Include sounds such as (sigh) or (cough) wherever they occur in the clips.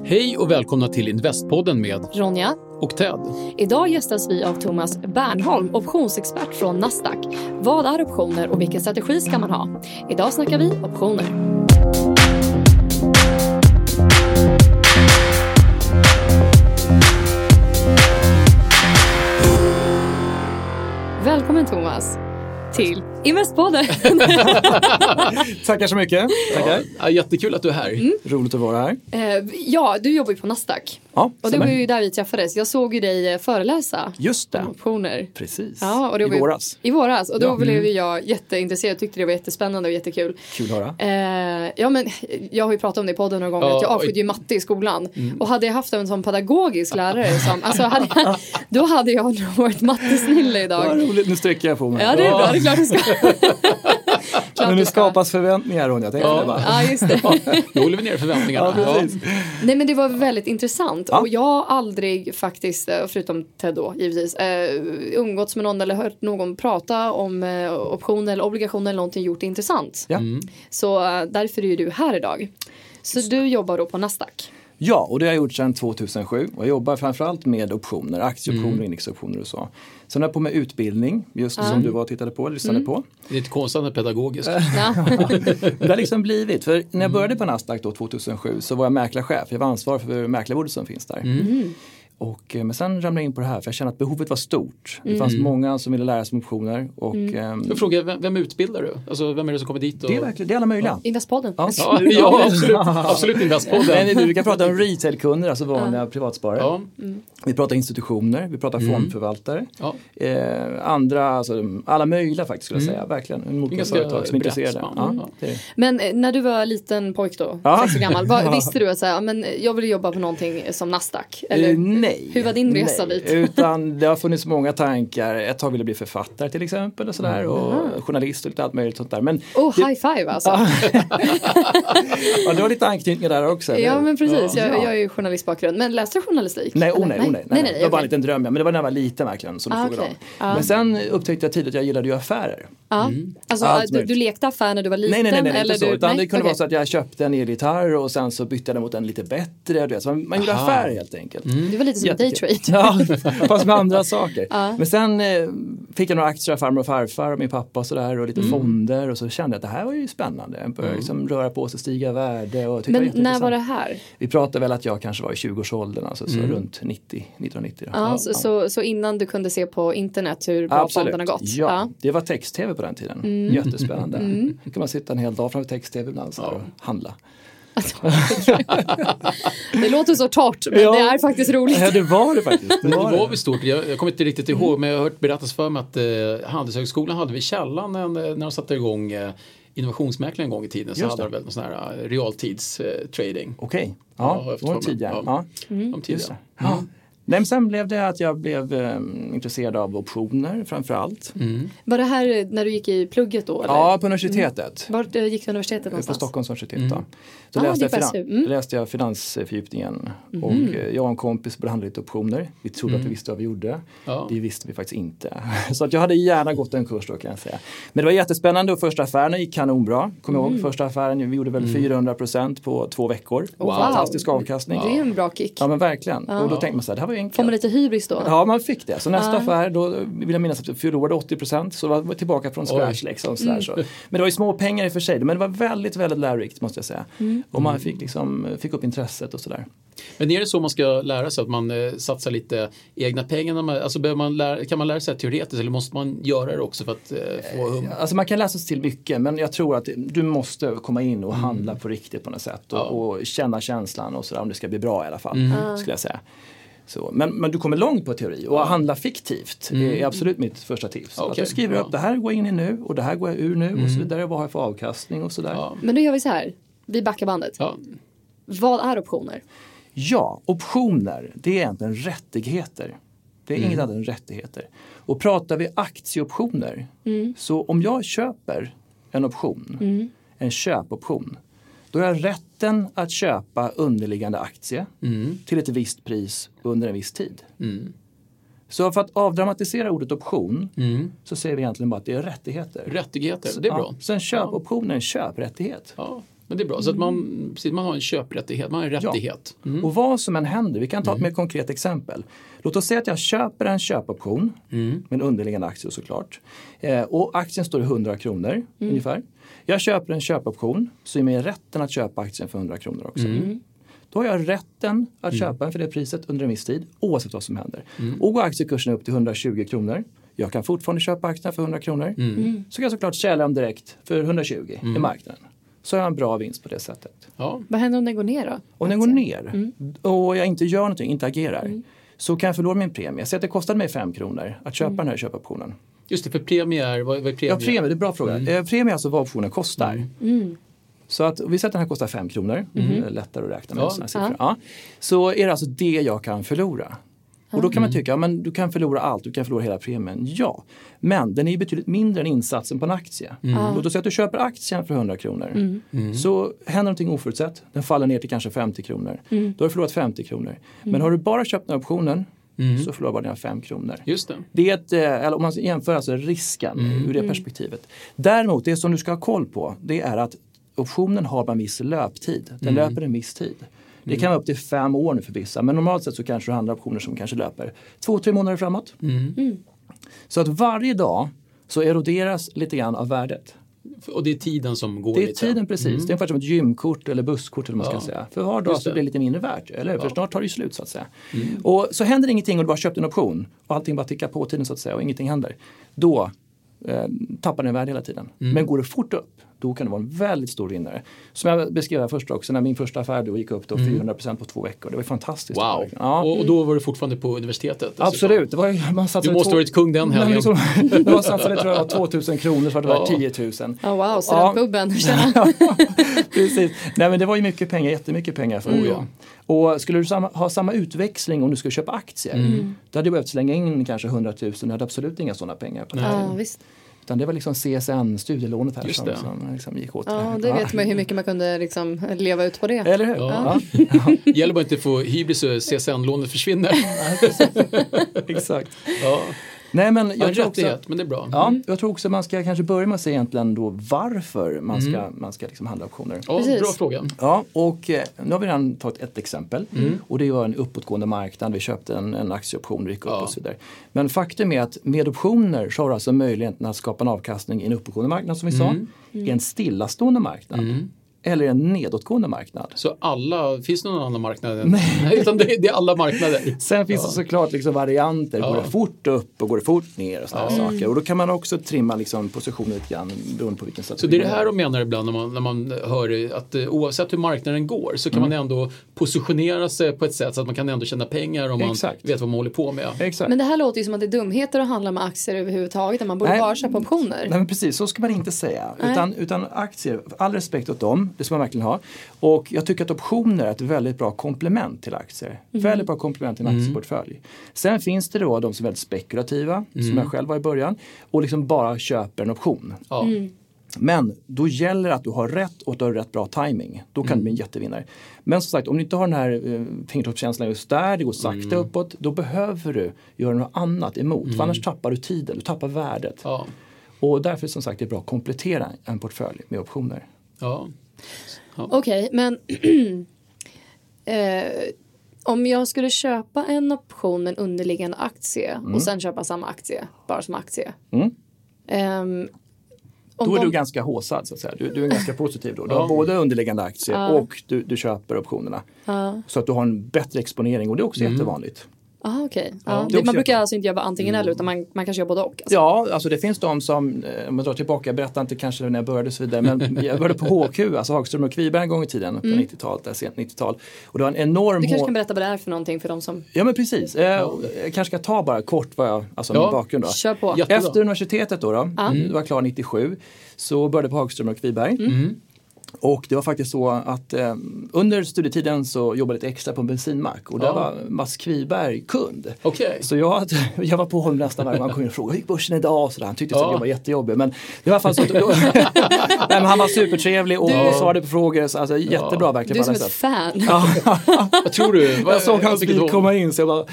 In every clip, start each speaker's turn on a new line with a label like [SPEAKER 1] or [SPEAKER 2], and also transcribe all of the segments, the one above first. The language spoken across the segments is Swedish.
[SPEAKER 1] Hej och välkomna till Investpodden med
[SPEAKER 2] Ronja.
[SPEAKER 1] och Ted.
[SPEAKER 2] Idag gästas vi av Thomas Bernholm, optionsexpert från Nasdaq. Vad är optioner och vilken strategi ska man ha? Idag snackar vi optioner. Välkommen Thomas till Investpodden. (laughs)
[SPEAKER 3] Tackar så mycket. Tackar.
[SPEAKER 1] Ja, jättekul att du är här.
[SPEAKER 3] Roligt att vara här.
[SPEAKER 2] Eh, ja, du jobbar ju på Nasdaq.
[SPEAKER 3] Ja,
[SPEAKER 2] Och det var ju där vi träffades. Jag såg ju dig eh, föreläsa
[SPEAKER 3] Just det.
[SPEAKER 2] om optioner.
[SPEAKER 3] Precis.
[SPEAKER 2] Ja, och det
[SPEAKER 3] I
[SPEAKER 2] var
[SPEAKER 3] våras.
[SPEAKER 2] I våras. Och då
[SPEAKER 3] Ja.
[SPEAKER 2] blev ju jag jätteintresserad. Tyckte det var jättespännande och jättekul.
[SPEAKER 3] Kul att höra.
[SPEAKER 2] Eh, ja, men jag har ju pratat om det i podden några gånger.
[SPEAKER 1] Ja,
[SPEAKER 2] att jag avskydde ju matte i skolan. Och hade jag haft en sån pedagogisk lärare som, alltså hade, (laughs) då hade jag nog varit mattesnille
[SPEAKER 3] Vad
[SPEAKER 2] idag.
[SPEAKER 3] roligt, nu sträcker jag på mig.
[SPEAKER 2] Ja, det är bra. Det (laughs) klart du ska. Klart
[SPEAKER 3] Men
[SPEAKER 2] ska.
[SPEAKER 3] skapas förväntningar Ronja, tänk
[SPEAKER 1] Ja.
[SPEAKER 3] det bara.
[SPEAKER 2] Ja, just det. (laughs)
[SPEAKER 1] Då håller vi ner förväntningarna.
[SPEAKER 3] Ja, precis.
[SPEAKER 2] Nej men det var väldigt intressant
[SPEAKER 3] Ja.
[SPEAKER 2] och jag har aldrig faktiskt, eh, förutom Ted då givetvis, eh, umgåtts med någon eller hört någon prata om eh, optioner eller obligationer eller någonting gjort det intressant.
[SPEAKER 3] Ja.
[SPEAKER 2] Så eh, därför är ju du här idag. Så du jobbar då på Nasdaq?
[SPEAKER 3] ja, och det har jag gjort sedan 2007. Och jag jobbar framförallt med optioner, aktieoptioner, indexoptioner och så. Sen har jag på med utbildning, just som du var och tittade på, lyssnade på.
[SPEAKER 1] Det är lite konstigt att pedagogiskt. (laughs)
[SPEAKER 3] Det har liksom blivit, för när jag började på Nasdaq då 2007 så var jag mäklarchef. Jag var ansvarig för mäklarbordet som finns där. Och, eh, men sen ramlade jag in på det här för jag kände att behovet var stort. Det fanns många som ville lära sig om optioner. Och, ehm,
[SPEAKER 1] Jag frågar, vem, vem utbildar du? Alltså, vem är det som kommer dit? Och...
[SPEAKER 3] det, är verkligen, det är alla möjliga.
[SPEAKER 2] Investpodden?
[SPEAKER 3] Ja.
[SPEAKER 1] Ja, (laughs) ja absolut. Absolut Investpodden.
[SPEAKER 3] Men du, kan prata om retailkunder, alltså vanliga privatsparare.
[SPEAKER 1] Ja,
[SPEAKER 3] Vi pratar institutioner, vi pratar fondförvaltare.
[SPEAKER 1] ja.
[SPEAKER 3] Eh, andra, alltså alla möjliga faktiskt skulle jag säga. Verkligen. En olika
[SPEAKER 1] Ganska
[SPEAKER 3] företag som är intresserade. Ja.
[SPEAKER 2] Men eh, när du var liten pojk då,
[SPEAKER 3] Ja.
[SPEAKER 2] sex år gammal,
[SPEAKER 3] Ja. (laughs)
[SPEAKER 2] visste du att säga, men jag vill jobba på någonting som Nasdaq? Eller,
[SPEAKER 3] Eh, nej.
[SPEAKER 2] Hur var din resa
[SPEAKER 3] nej.
[SPEAKER 2] dit?
[SPEAKER 3] Utan det har funnits många tankar. Ett tag ville jag bli författare till exempel och sådär. Och journalist och lite allt möjligt sånt där. Men
[SPEAKER 2] Oh,
[SPEAKER 3] det,
[SPEAKER 2] high five alltså.
[SPEAKER 3] ja, (laughs) det var lite anknytningar där också.
[SPEAKER 2] Ja men precis,
[SPEAKER 3] Ja.
[SPEAKER 2] jag, jag är ju journalistbakgrund. Men läste du journalistik?
[SPEAKER 3] Nej, oh nej, oh nej, nej, nej. Det var bara en liten dröm, ja. men det var när jag var liten verkligen som du
[SPEAKER 2] Ah,
[SPEAKER 3] frågade om.
[SPEAKER 2] Ja.
[SPEAKER 3] Men sen upptäckte jag tidigt att jag gillade ju affärer.
[SPEAKER 2] Ja. Alltså,
[SPEAKER 3] Allt
[SPEAKER 2] du, du lekte affär när du var liten?
[SPEAKER 3] Nej, nej, nej, nej
[SPEAKER 2] eller
[SPEAKER 3] inte så.
[SPEAKER 2] du,
[SPEAKER 3] Utan
[SPEAKER 2] nej?
[SPEAKER 3] det kunde
[SPEAKER 2] Okej.
[SPEAKER 3] vara så att jag köpte en elgitarr och sen så bytte jag den mot en lite bättre. Du man, man gjorde affärer helt enkelt.
[SPEAKER 2] Du var lite som daytrade.
[SPEAKER 3] Ja, (laughs) fast med andra saker. Men sen eh, fick jag några aktier av farmor och farfar och min pappa och sådär och lite
[SPEAKER 2] Mm.
[SPEAKER 3] fonder och så kände jag att det här var ju spännande. Jag började liksom röra på sig, stiga värde och
[SPEAKER 2] Men
[SPEAKER 3] var
[SPEAKER 2] när var det här?
[SPEAKER 3] Vi pratar väl att jag kanske var i 20-årsåldern, alltså så runt 90, 1990. då.
[SPEAKER 2] Ja, så, så, så innan du kunde se på internet hur bra fonderna gått?
[SPEAKER 3] Ja, det var text-tv på den tiden.
[SPEAKER 2] Mm.
[SPEAKER 3] Jättespännande. Då kan man sitta en hel dag framför text-tv ibland och handla. (laughs)
[SPEAKER 2] Det låter så torrt men
[SPEAKER 3] Ja.
[SPEAKER 2] det är faktiskt roligt.
[SPEAKER 3] Ja, det var det faktiskt. Det
[SPEAKER 1] Det
[SPEAKER 3] var
[SPEAKER 1] var
[SPEAKER 3] det.
[SPEAKER 1] väl stort, jag, jag kommer inte riktigt ihåg men jag har hört berättas för mig att eh, Handelshögskolan hade vid källan när, när de satte igång eh, innovationsmäklaren en gång i tiden så
[SPEAKER 3] Just
[SPEAKER 1] hade de väl någon sån här eh, realtidstrading.
[SPEAKER 3] Okej,
[SPEAKER 1] Ja,
[SPEAKER 3] ja,
[SPEAKER 1] jag
[SPEAKER 3] det var tidigare.
[SPEAKER 1] Ja.
[SPEAKER 3] Ja.
[SPEAKER 1] De
[SPEAKER 3] Just
[SPEAKER 1] tidiga.
[SPEAKER 3] det. Ja. Nej, men sen blev det att jag blev eh, intresserad av optioner framför allt.
[SPEAKER 2] Var det här när du gick i plugget då? Eller?
[SPEAKER 3] Ja, på universitetet.
[SPEAKER 2] Vart eh, gick du universitetet
[SPEAKER 3] På
[SPEAKER 2] någonstans?
[SPEAKER 3] Stockholms universitet. Då. Så
[SPEAKER 2] Ah,
[SPEAKER 3] läste, jag
[SPEAKER 2] på
[SPEAKER 3] finan-.
[SPEAKER 2] Mm.
[SPEAKER 3] läste jag finansfördjupningen. Och eh, jag och en kompis började handla lite optioner. Vi trodde att vi visste vad vi gjorde.
[SPEAKER 1] Ja.
[SPEAKER 3] Det visste vi faktiskt inte. (laughs) Så att jag hade gärna gått en kurs då kan jag säga. Men det var jättespännande och första affären gick kanonbra. Kommer jag ihåg första affären, vi gjorde väl 400% på två veckor.
[SPEAKER 2] Wow.
[SPEAKER 3] Fantastisk avkastning.
[SPEAKER 2] Det är en bra kick.
[SPEAKER 3] Ja men verkligen. Och då tänkte man så här, det här.
[SPEAKER 2] Får man lite hybris då?
[SPEAKER 3] Ja, man fick det. Så nästa
[SPEAKER 2] Ah.
[SPEAKER 3] affär, då vill jag minnas att vi förlorade 80 procent. Så var tillbaka från scratch. Liksom, sådär, så. Men det var ju små pengar i och för sig. Men det var väldigt, väldigt lärorikt måste jag säga. Och man fick, liksom, fick upp intresset och sådär.
[SPEAKER 1] Men är det så man ska lära sig att man eh, satsar lite egna pengar? När man, alltså behöver man lära, kan man lära sig teoretiskt eller måste man göra det också för att eh, få hum?
[SPEAKER 3] Alltså man kan läsa sig till mycket men jag tror att du måste komma in och handla på riktigt på något sätt. Och,
[SPEAKER 1] Ja.
[SPEAKER 3] och känna känslan och sådär om det ska bli bra i alla fall.
[SPEAKER 1] Mm.
[SPEAKER 3] Skulle jag säga. Så, men, men du kommer långt på teori och handla fiktivt är absolut mitt första tips.
[SPEAKER 1] Mm. Okej,
[SPEAKER 3] Att du skriver.
[SPEAKER 1] Mm.
[SPEAKER 3] upp det här går jag in i nu och det här går jag ur nu och så vidare. Vad har jag för avkastning och sådär.
[SPEAKER 1] Ja.
[SPEAKER 2] Men då gör vi så här. Vi backar bandet.
[SPEAKER 1] Ja.
[SPEAKER 2] Vad är optioner?
[SPEAKER 3] Ja, optioner det är egentligen rättigheter. Det är
[SPEAKER 1] Mm.
[SPEAKER 3] inget annat än rättigheter. Och pratar vi aktieoptioner så om jag köper en option, en köpoption, då har jag rätten att köpa underliggande aktie
[SPEAKER 1] Mm.
[SPEAKER 3] till ett visst pris under en viss tid. Så för att avdramatisera ordet option så säger vi egentligen bara att det är rättigheter.
[SPEAKER 1] Mm. Rättigheter, det är bra.
[SPEAKER 3] Ja, sen köpoption är en köprättighet.
[SPEAKER 1] Ja, men det är bra. Så att man, precis, man har en köprättighet, man har en rättighet. Mm.
[SPEAKER 3] Och vad som än händer, vi kan ta ett mer konkret exempel. Låt oss säga att jag köper en köpoption
[SPEAKER 1] Mm.
[SPEAKER 3] med en underliggande aktie såklart. Eh, och aktien står i 100 kronor ungefär. Jag köper en köpoption så är mig rätten att köpa aktien för 100 kronor också.
[SPEAKER 1] Mm.
[SPEAKER 3] Då har jag rätten att köpa den för det priset under en viss tid oavsett vad som händer. Och går aktiekursen upp till 120 kronor jag kan fortfarande köpa aktien för 100 kronor. Så kan jag såklart sälja dem direkt för 120 i marknaden. Så har jag en bra vinst på det sättet.
[SPEAKER 1] Ja.
[SPEAKER 2] Vad händer om den går ner då?
[SPEAKER 3] Om den går ner och jag inte gör någonting, inte agerar, så kan jag förlora min premie. Säg att det kostade mig 5 kronor att köpa den här köpoptionen.
[SPEAKER 1] Just det, för premie är, vad, vad är premie?
[SPEAKER 3] Ja, premie, det är en bra fråga. Eh, premie är alltså vad optionen kostar. Så att vi säger att den här kostar 5 kronor, är lättare att räkna med
[SPEAKER 1] Ja.
[SPEAKER 3] sådana siffror. Ja. Så är det alltså det jag kan förlora. Och då kan man tycka, ja, men du kan förlora allt, du kan förlora hela premien. Ja, men den är ju betydligt mindre än insatsen på en aktie. Låt oss säga att du köper aktien för 100 kronor. Så händer någonting oförutsett, den faller ner till kanske 50 kronor. Då har du förlorat 50 kronor. Men har du bara köpt den här optionen så förlorar du bara dina 5 kronor.
[SPEAKER 1] Just det.
[SPEAKER 3] Det är ett, eh, eller om man jämför alltså risken ur det perspektivet. Däremot, det som du ska ha koll på, det är att optionen har bara en viss löptid. Den löper en viss tid. Det kan vara upp till fem år nu för vissa, men normalt sett så kanske du handlar optioner som kanske löper två, tre månader framåt. Så att varje dag så eroderas lite grann av värdet.
[SPEAKER 1] Och det är tiden som går
[SPEAKER 3] Det är
[SPEAKER 1] lite.
[SPEAKER 3] tiden precis. Det är ungefär som ett gymkort eller busskort eller man
[SPEAKER 1] Ja.
[SPEAKER 3] ska säga. För var dag så blir det lite mindre värt. Eller hur? För snart tar det ju slut så att säga. Och så händer ingenting och du bara köpt en option och allting bara tickar på tiden så att säga och ingenting händer. Då eh, tappar den värde hela tiden. Men går det fort upp då kan det vara en väldigt stor vinnare. Som jag beskrev här först också, när min första affär då gick upp då 400% på två veckor. Det var fantastiskt.
[SPEAKER 1] Wow.
[SPEAKER 3] Ja.
[SPEAKER 1] Och, och då var du fortfarande på universitetet? dessutom.
[SPEAKER 3] Absolut, det var, man
[SPEAKER 1] Du måste
[SPEAKER 3] två-
[SPEAKER 1] varit kung den helgen.
[SPEAKER 3] Liksom, (laughs) man satsade tror jag 2000 kronor så var det
[SPEAKER 1] Ja.
[SPEAKER 3] var 10 000.
[SPEAKER 2] Oh, wow, studentbubben. Tjena. (laughs) (laughs)
[SPEAKER 3] Precis. Nej men det var ju mycket pengar, jättemycket pengar för
[SPEAKER 1] Mm.
[SPEAKER 3] ja. Och skulle du samma, ha samma utväxling om du skulle köpa aktier,
[SPEAKER 1] Mm.
[SPEAKER 3] då hade du behövt slänga in kanske 100 000, du hade absolut inga sådana pengar. På det.
[SPEAKER 2] Ja, visst.
[SPEAKER 3] Utan det var liksom CSN, studielånet här
[SPEAKER 1] Just
[SPEAKER 3] som,
[SPEAKER 1] det.
[SPEAKER 3] som liksom gick åt.
[SPEAKER 2] Ja, det vet man ju hur mycket man kunde liksom leva ut på det.
[SPEAKER 3] Eller hur?
[SPEAKER 1] Ja.
[SPEAKER 3] Ja. (laughs)
[SPEAKER 1] Gäller bara inte att få hybris så CSN-lånet försvinner. (laughs) (laughs)
[SPEAKER 3] Exakt.
[SPEAKER 1] ja.
[SPEAKER 3] Nej men
[SPEAKER 1] Jag
[SPEAKER 3] jag tror också,
[SPEAKER 1] rättighet, men det är bra.
[SPEAKER 3] ja, jag tror också man ska kanske börja med att säga egentligen då varför man ska, man ska liksom handla optioner.
[SPEAKER 1] Ja,
[SPEAKER 2] Precis.
[SPEAKER 1] bra fråga.
[SPEAKER 3] Ja, och eh, nu har vi redan tagit ett exempel. Och det var en uppåtgående marknad. Vi köpte en, en aktieoption, det gick upp
[SPEAKER 1] Ja.
[SPEAKER 3] och så vidare. Men faktum är att med optioner så har du alltså möjligheten att skapa en avkastning i en uppåtgående marknad som vi sa. I en stillastående marknad. Eller en nedåtgående marknad.
[SPEAKER 1] Så alla, finns det någon annan marknad? Än, Nej. Utan det, det är alla marknader.
[SPEAKER 3] Sen finns det såklart liksom varianter. Går
[SPEAKER 1] Ja.
[SPEAKER 3] det fort upp och går det fort ner och sådana saker. Och då kan man också trimma liksom positioner lite grann beroende på vilken
[SPEAKER 1] Så
[SPEAKER 3] strategi
[SPEAKER 1] det är det
[SPEAKER 3] man
[SPEAKER 1] här de menar ibland när man, när man hör att eh, oavsett hur marknaden går så kan
[SPEAKER 3] Mm.
[SPEAKER 1] man ändå positionera sig på ett sätt så att man kan ändå tjäna pengar om man
[SPEAKER 3] Exakt.
[SPEAKER 1] vet vad man håller på med.
[SPEAKER 3] Exakt.
[SPEAKER 2] Men det här låter ju som att det är dumheter att handla med aktier överhuvudtaget. Där man borde
[SPEAKER 3] Nej.
[SPEAKER 2] bara köpa optioner.
[SPEAKER 3] Nej men precis, så ska man inte säga.
[SPEAKER 2] Nej.
[SPEAKER 3] Utan, utan aktier, all respekt åt dem, det ska man verkligen ha. Och jag tycker att optioner är ett väldigt bra komplement till aktier. Väldigt bra komplement till en aktieportfölj. Sen finns det då de som är väldigt spekulativa, som jag själv var i början, och liksom bara köper en option.
[SPEAKER 1] Ja.
[SPEAKER 3] Men då gäller det att du har rätt och att du har rätt bra timing. Då kan du bli en jättevinnare. Men som sagt, om du inte har den här eh, fingertoppskänslan just där, det går sakta uppåt, då behöver du göra något annat emot. För annars tappar du tiden, du tappar värdet.
[SPEAKER 1] Ja.
[SPEAKER 3] Och därför som sagt det är bra att komplettera en portfölj med optioner.
[SPEAKER 1] Ja.
[SPEAKER 2] Okej, men (clears throat) eh, Om jag skulle köpa en option, en underliggande aktie och sen köpa samma aktie, bara som aktie.
[SPEAKER 3] Mm.
[SPEAKER 2] Om
[SPEAKER 3] Då är
[SPEAKER 2] de-
[SPEAKER 3] du ganska håsad så att säga. Du, du är ganska (laughs) positiv då. Du har både underliggande aktier och du, du köper optionerna. Så att du har en bättre exponering och det är också jättevanligt.
[SPEAKER 2] Ah, okej. Ja,
[SPEAKER 3] också
[SPEAKER 2] man brukar alltså inte göra antingen eller utan man, man kanske gör både och. Alltså.
[SPEAKER 3] Ja, alltså det finns de som, eh, om jag drar tillbaka, jag berättar inte kanske när jag började och så vidare, men (laughs) jag började på HQ, alltså Hagström och Kviberg en gång i tiden på 90-talet, där sent 90-tal. Och det var en enorm
[SPEAKER 2] Du kanske kan berätta vad det är för någonting för de som
[SPEAKER 3] Ja men precis, eh, jag kanske ska ta bara kort vad jag, alltså
[SPEAKER 1] Ja.
[SPEAKER 3] min bakgrund då.
[SPEAKER 2] kör på.
[SPEAKER 1] Jättebra.
[SPEAKER 3] Efter universitetet då, då det var klar 97, så började jag på Hagström och Kviberg. Och det var faktiskt så att eh, under studietiden så jobbade jag lite extra på en bensinmack och där
[SPEAKER 1] Ja.
[SPEAKER 3] var Mats Kviberg kund.
[SPEAKER 1] Okej.
[SPEAKER 3] Så jag, (laughs) jag var på honom nästan varje gång han kom in och frågade hur gick börsen idag? Och sådär. Han tyckte
[SPEAKER 1] Ja.
[SPEAKER 3] att jag var jättejobbig. Men det var i alla fall så (laughs) Nej, men han var supertrevlig och
[SPEAKER 2] Du-
[SPEAKER 3] svarade på frågor. Så, alltså, jättebra verkligen
[SPEAKER 2] Du är som ett
[SPEAKER 3] sätt.
[SPEAKER 2] fan. (laughs)
[SPEAKER 1] Vad tror du? Vad-
[SPEAKER 3] Jag såg hans bil komma in så jag bara,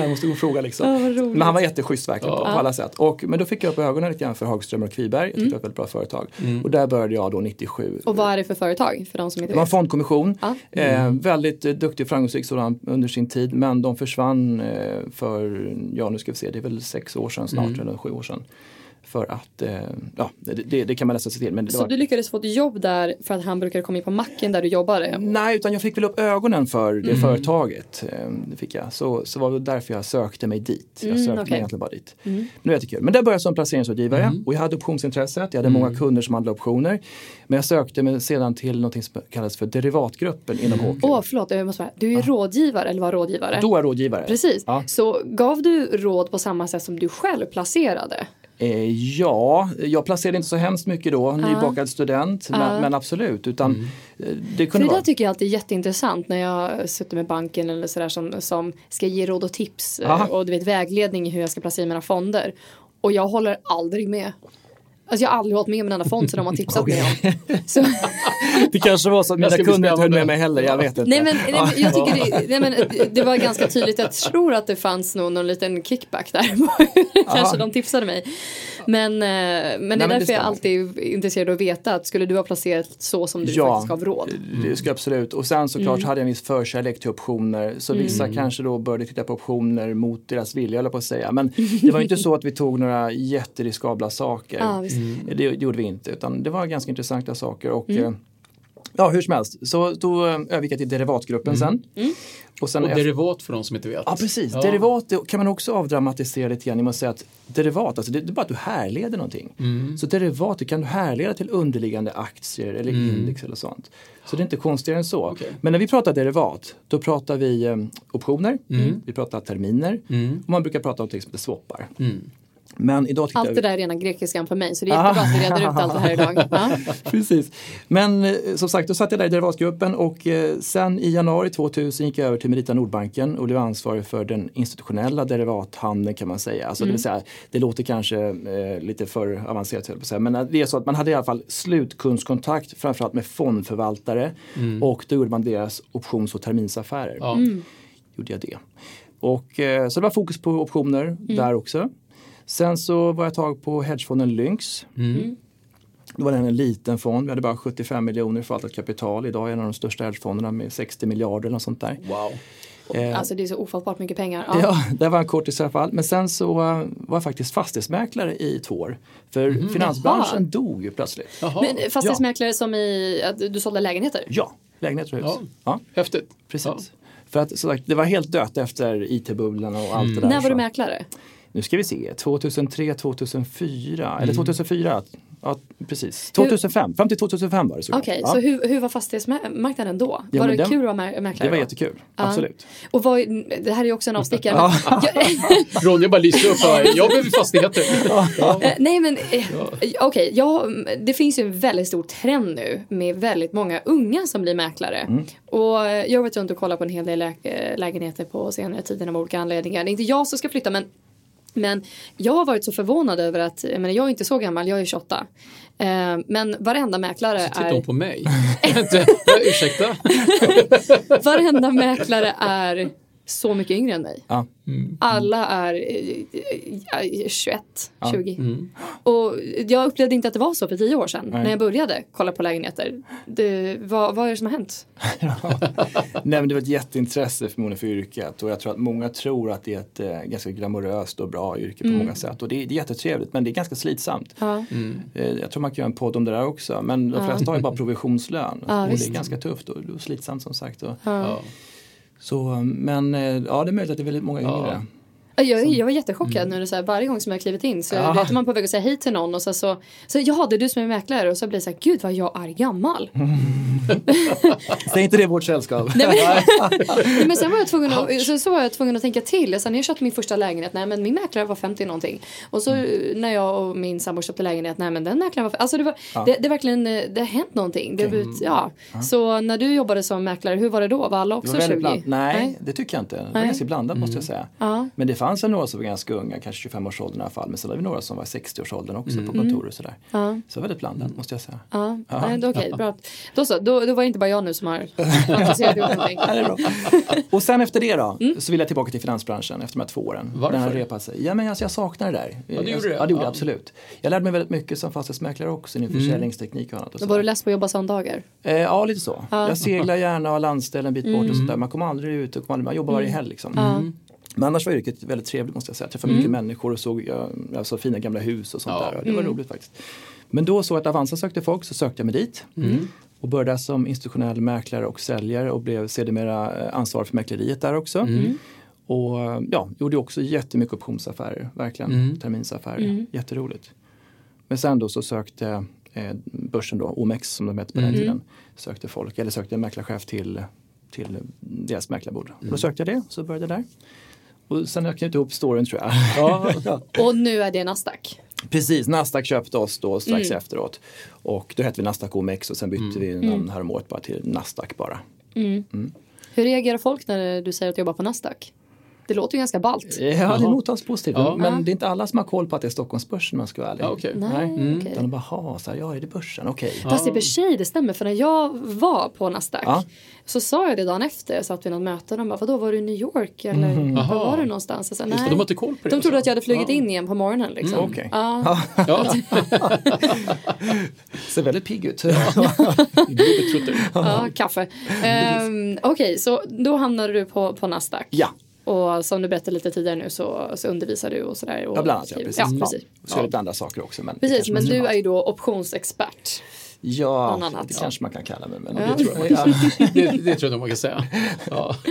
[SPEAKER 3] han, måste gå och fråga liksom.
[SPEAKER 2] Ja,
[SPEAKER 3] men han var jätteschysst verkligen på,
[SPEAKER 1] Ja.
[SPEAKER 3] på alla sätt. Och, men då fick jag upp ögonen lite grann för Hagström och Kviberg. Jag tyckte det var ett väldigt bra företag. Och där började jag då 97.
[SPEAKER 2] Och vad är det för företag för de som inte
[SPEAKER 3] Det var en fondkommission,
[SPEAKER 2] Ja.
[SPEAKER 3] eh, väldigt eh, duktig och framgångsrik sådan under sin tid men de försvann eh, för, ja nu ska vi se, det är väl sex år sedan snart eller sju år sedan. För att, eh, ja det, det, kan man läsa sig till. Men
[SPEAKER 2] Så
[SPEAKER 3] var,
[SPEAKER 2] du lyckades få ett jobb där för att han brukade komma in på macken där du jobbade?
[SPEAKER 3] Nej, utan jag fick väl upp ögonen för det företaget. Eh, Det fick jag. Så, så var det därför jag sökte mig dit. Jag
[SPEAKER 2] Mm,
[SPEAKER 3] sökte
[SPEAKER 2] okej.
[SPEAKER 3] mig egentligen bara dit. Men det var jättekul. Men där började jag som placeringsrådgivare och jag hade optionsintresset. Jag hade många kunder som handlade optioner. Men jag sökte mig sedan till något som kallas för derivatgruppen inom HQ.
[SPEAKER 2] Åh, förlåt, jag måste bara. Du är rådgivare eller var rådgivare?
[SPEAKER 3] Då är jag rådgivare.
[SPEAKER 2] Precis.
[SPEAKER 3] Ja.
[SPEAKER 2] Så gav du råd på samma sätt som du själv placerade?
[SPEAKER 3] Eh, ja, jag placerade inte så hemskt mycket då, nybakad student. Men, men absolut, utan eh, det
[SPEAKER 2] För
[SPEAKER 3] kunde
[SPEAKER 2] det där
[SPEAKER 3] vara.
[SPEAKER 2] tycker jag alltid är jätteintressant när jag sitter med banken eller sådär som, som ska ge råd och tips eh,
[SPEAKER 3] Aha.
[SPEAKER 2] och du vet vägledning i hur jag ska placera mina fonder. Och jag håller aldrig med. Alltså jag har aldrig hållit med om en enda fond som de har tipsat mig om. (laughs) Så,
[SPEAKER 3] Det kanske var så att
[SPEAKER 1] Det
[SPEAKER 3] mina kunder inte höll med mig heller, jag vet inte.
[SPEAKER 2] nej men, nej, men jag tycker det, nej, men det var ganska tydligt. Jag tror att det fanns nog någon liten kickback där. (laughs) Kanske de tipsade mig. Men, eh, men det är
[SPEAKER 3] det
[SPEAKER 2] därför jag
[SPEAKER 3] stämmer.
[SPEAKER 2] alltid är intresserad av att veta att skulle du ha placerat så som du faktiskt gav råd.
[SPEAKER 3] det jag absolut. Och sen såklart
[SPEAKER 2] Mm.
[SPEAKER 3] hade jag en viss förkärlek till optioner. Så vissa kanske då började titta på optioner mot deras vilja, jag på att säga. Men det var inte så att vi tog några jätteriskabla saker. (laughs)
[SPEAKER 2] Ja, visst.
[SPEAKER 3] Det, det gjorde vi inte, utan det var ganska intressanta saker. Och,
[SPEAKER 2] Mm.
[SPEAKER 3] Ja, hur som helst. Så då eh, övergick jag till derivatgruppen sen.
[SPEAKER 2] Mm.
[SPEAKER 3] Och sen
[SPEAKER 1] Och derivat för de som inte vet.
[SPEAKER 3] Ja precis,
[SPEAKER 1] Ja.
[SPEAKER 3] derivat kan man också avdramatisera lite grann genom att säga att derivat, alltså det, är bara att du härleder någonting.
[SPEAKER 1] Mm.
[SPEAKER 3] Så derivat kan du härleda till underliggande aktier eller index eller sånt. Så det är inte konstigare än så.
[SPEAKER 1] Mm. Okej.
[SPEAKER 3] Men när vi pratar derivat, då pratar vi eh, optioner,
[SPEAKER 1] Mm.
[SPEAKER 3] vi pratar terminer och man brukar prata om som heter swappar. Men idag tittar
[SPEAKER 2] Allt det där är rena grekiskan för mig så det är jättebra att vi reder ut allt det här idag. (laughs) Ja.
[SPEAKER 3] Precis. Men eh, som sagt, då satt jag där i derivatgruppen och eh, sen i januari 2000 gick jag över till Merita Nordbanken och blev ansvarig för den institutionella derivathandeln kan man säga. Alltså, Det vill säga, det låter kanske eh, lite för avancerat men det är så att man hade i alla fall slutkundskontakt framförallt med fondförvaltare och då gjorde man deras options och terminsaffärer.
[SPEAKER 1] Ja.
[SPEAKER 3] Gjorde jag det. Och, eh, så det var fokus på optioner där också. Sen så var jag tag på hedgefonden Lynx. Då var den en liten fond, vi hade bara 75 miljoner förvaltat kapital. Idag är en av de största hedgefonderna med 60 miljarder eller något sånt där.
[SPEAKER 1] Wow.
[SPEAKER 3] Eh,
[SPEAKER 2] Alltså det är så ofattbart mycket pengar. Ja.
[SPEAKER 3] Ja, det var en kortis i alla fall. Men sen så eh, var jag faktiskt fastighetsmäklare i två år. För finansbranschen
[SPEAKER 2] Jaha.
[SPEAKER 3] dog ju plötsligt.
[SPEAKER 1] Jaha.
[SPEAKER 2] Men fastighetsmäklare som i att du sålde lägenheter?
[SPEAKER 3] Ja, lägenheter och hus.
[SPEAKER 1] Ja.
[SPEAKER 3] Ja,
[SPEAKER 1] Häftigt.
[SPEAKER 3] precis.
[SPEAKER 1] Ja.
[SPEAKER 3] För att som sagt, det var helt dött efter IT-bubblan och allt det där.
[SPEAKER 2] När var
[SPEAKER 3] så-
[SPEAKER 2] du mäklare?
[SPEAKER 3] Nu ska vi se, 2003, 2004, eller 2004. Ja, precis. 2005, fram till 2005 var det såklart.
[SPEAKER 2] Okej,
[SPEAKER 3] ja.
[SPEAKER 2] så hur, hur var fastighetsmarknaden då?
[SPEAKER 3] Ja,
[SPEAKER 2] var det
[SPEAKER 3] den-
[SPEAKER 2] kul att vara mä- mäklare?
[SPEAKER 3] Det var
[SPEAKER 2] då?
[SPEAKER 3] jättekul,
[SPEAKER 2] Ja.
[SPEAKER 3] absolut.
[SPEAKER 2] Och vad, det här är ju också en avstickare. (laughs)
[SPEAKER 1] Ronja bara lyser upp jag behöver fastigheter. Ja.
[SPEAKER 2] Eh, Nej men eh, okej, ja, det finns ju en väldigt stor trend nu med väldigt många unga som blir mäklare.
[SPEAKER 3] Mm.
[SPEAKER 2] Och eh, jag har varit runt och kollat på en hel del lä- lägenheter på senare tiden av olika anledningar. Det är inte jag som ska flytta men men jag har varit så förvånad över att, jag, menar, jag är inte så gammal, jag är 28. Eh, men varenda mäklare
[SPEAKER 1] Tittar hon
[SPEAKER 2] är,
[SPEAKER 1] på mig? (laughs) (laughs) Ursäkta? (laughs)
[SPEAKER 2] varenda mäklare är så mycket yngre än mig.
[SPEAKER 3] Ja.
[SPEAKER 2] Alla är eh, eh, 21, 20.
[SPEAKER 1] Mm.
[SPEAKER 2] Och jag upplevde inte att det var så för tio år sedan när jag började kolla på lägenheter. Det, vad, vad är det som har hänt? (laughs)
[SPEAKER 3] Nej men det var ett jätteintresse förmodligen för yrket och jag tror att många tror att det är ett eh, ganska glamoröst och bra yrke på många sätt och det, är- det är jättetrevligt men det är ganska slitsamt.
[SPEAKER 2] Ja.
[SPEAKER 3] Eh, jag tror man kan göra en podd om det där också men de flesta har ju bara provisionslön
[SPEAKER 2] Ja,
[SPEAKER 3] och det är ganska tufft och, och slitsamt som sagt. Och,
[SPEAKER 1] Ja
[SPEAKER 3] så, men eh, ja det är möjligt att det är väldigt många
[SPEAKER 1] Ja.
[SPEAKER 2] Jag, jag var jättechockad nu. Så här, varje gång som jag klivit in så
[SPEAKER 3] Ja.
[SPEAKER 2] vet man på väg att säga hej till någon och så, så, så jaha det är du som är mäklare och så blir det så här gud vad jag är gammal.
[SPEAKER 3] Säg inte det i vårt sällskap.
[SPEAKER 2] Nej, men, Nej, men sen var jag tvungen att, så, så var jag tvungen att tänka till. Sa, när jag köpte min första lägenhet, nej men min mäklare var 50 någonting. Och så när jag och min sambo köpte lägenhet, nej men den mäklaren var Alltså det var, det, det är verkligen, eh, det har hänt någonting. Det har blivit, ja. Så när du jobbade som mäklare, hur var det då? Var alla
[SPEAKER 3] Det
[SPEAKER 2] också
[SPEAKER 3] var väldigt
[SPEAKER 2] 20?
[SPEAKER 3] bland... Nej, det tycker jag inte. Det var
[SPEAKER 2] Nej.
[SPEAKER 3] ganska blandat måste jag säga.
[SPEAKER 2] Ja.
[SPEAKER 3] Men det fanns väl några som var ganska unga, kanske 25-årsåldern i alla fall. Men sen hade vi några som var 60-årsåldern också på kontor och sådär.
[SPEAKER 2] Ja.
[SPEAKER 3] Så det väldigt blandat måste jag säga.
[SPEAKER 2] Ja, då- okej, (laughs) bra. Då så, då, då var det inte bara jag nu som har fantiserat ihop någonting. (laughs)
[SPEAKER 3] Ja, det. (laughs) Och sen efter det då,
[SPEAKER 2] Mm.
[SPEAKER 3] så vill jag tillbaka till finansbranschen efter de här två åren.
[SPEAKER 1] Varför?
[SPEAKER 3] Den har repat sig. Ja men alltså, jag saknar det där.
[SPEAKER 1] Ja, det gjorde
[SPEAKER 3] jag,
[SPEAKER 1] det.
[SPEAKER 3] Ja det gjorde
[SPEAKER 1] Ja.
[SPEAKER 3] jag absolut. Jag lärde mig väldigt mycket som fastighetsmäklare också inom
[SPEAKER 1] Mm.
[SPEAKER 3] försäljningsteknik och annat. Och
[SPEAKER 2] Då var du less på att jobba söndagar.
[SPEAKER 3] eh, ja lite så. Jag seglar gärna och har landställ en bit bort
[SPEAKER 1] Mm.
[SPEAKER 3] och sådär. Man kommer aldrig ut och kommer aldrig, man jobbar varje helg liksom. Men annars var yrket väldigt trevligt måste jag säga. Jag träffade mycket människor och såg såg fina gamla hus och sånt
[SPEAKER 1] Ja.
[SPEAKER 3] där. Och det var roligt faktiskt. Men då såg jag att Avanza sökte folk så sökte jag mig dit. Och började som institutionell mäklare och säljare och blev sedermera eh, ansvarig för mäkleriet där också. Och eh, ja, gjorde också jättemycket optionsaffärer, verkligen. Terminsaffärer, jätteroligt. Men sen då så sökte eh, börsen då, OMX som de hette på den tiden, sökte folk, eller sökte en mäklarchef till, till deras mäklarbord. Och då sökte jag det, så började jag där. Och sen har jag knutit ihop storyn tror jag. ja. (laughs)
[SPEAKER 2] Och nu är det Nasdaq.
[SPEAKER 3] Precis, Nasdaq köpte oss då strax efteråt. Och då hette vi Nasdaq OMX och sen bytte vi namn häromåret bara till Nasdaq bara.
[SPEAKER 2] Hur reagerar folk när du säger att du jobbar på Nasdaq? Det låter ju ganska ballt.
[SPEAKER 3] Ja, det mottas positivt.
[SPEAKER 1] Ja.
[SPEAKER 3] Men det är inte alla som har koll på att det är Stockholmsbörsen man ska vara ärlig.
[SPEAKER 1] Ja, okej.
[SPEAKER 2] Nej,
[SPEAKER 3] Nej.
[SPEAKER 2] okej.
[SPEAKER 3] Utan de bara, ha, så här, ja är det börsen, okej.
[SPEAKER 2] Fast i och för sig, det stämmer. För när jag var på Nasdaq
[SPEAKER 3] Ja.
[SPEAKER 2] så sa jag det dagen efter. Jag satt vid något möte och de bara, vadå var du i New York eller var
[SPEAKER 1] Jaha.
[SPEAKER 2] var du någonstans? Jag sa,
[SPEAKER 1] Just
[SPEAKER 2] nej.
[SPEAKER 1] de har inte koll på det,
[SPEAKER 2] De trodde att jag hade flugit
[SPEAKER 1] Ja.
[SPEAKER 2] in igen på morgonen. Liksom.
[SPEAKER 3] Mm, okej.
[SPEAKER 2] Ja.
[SPEAKER 1] Ja, (laughs) (laughs)
[SPEAKER 3] Ser väldigt pigg ut.
[SPEAKER 2] Ja, (laughs) kaffe. Um, Okej, så då hamnade du på, på Nasdaq.
[SPEAKER 3] ja,
[SPEAKER 2] Och som du berättade lite tidigare nu så, så undervisar du och sådär. Och
[SPEAKER 3] ja, bland annat. Ja, precis.
[SPEAKER 2] Ja,
[SPEAKER 3] Ja,
[SPEAKER 2] precis.
[SPEAKER 3] Så är det lite andra saker också. Men
[SPEAKER 2] Precis, men du är ju då optionsexpert.
[SPEAKER 3] Ja,
[SPEAKER 2] annat.
[SPEAKER 3] det kanske man kan kalla mig. Men
[SPEAKER 2] Ja.
[SPEAKER 3] det tror jag. Ja. (laughs)
[SPEAKER 1] Det, det tror jag nog man kan säga. Ja. (laughs)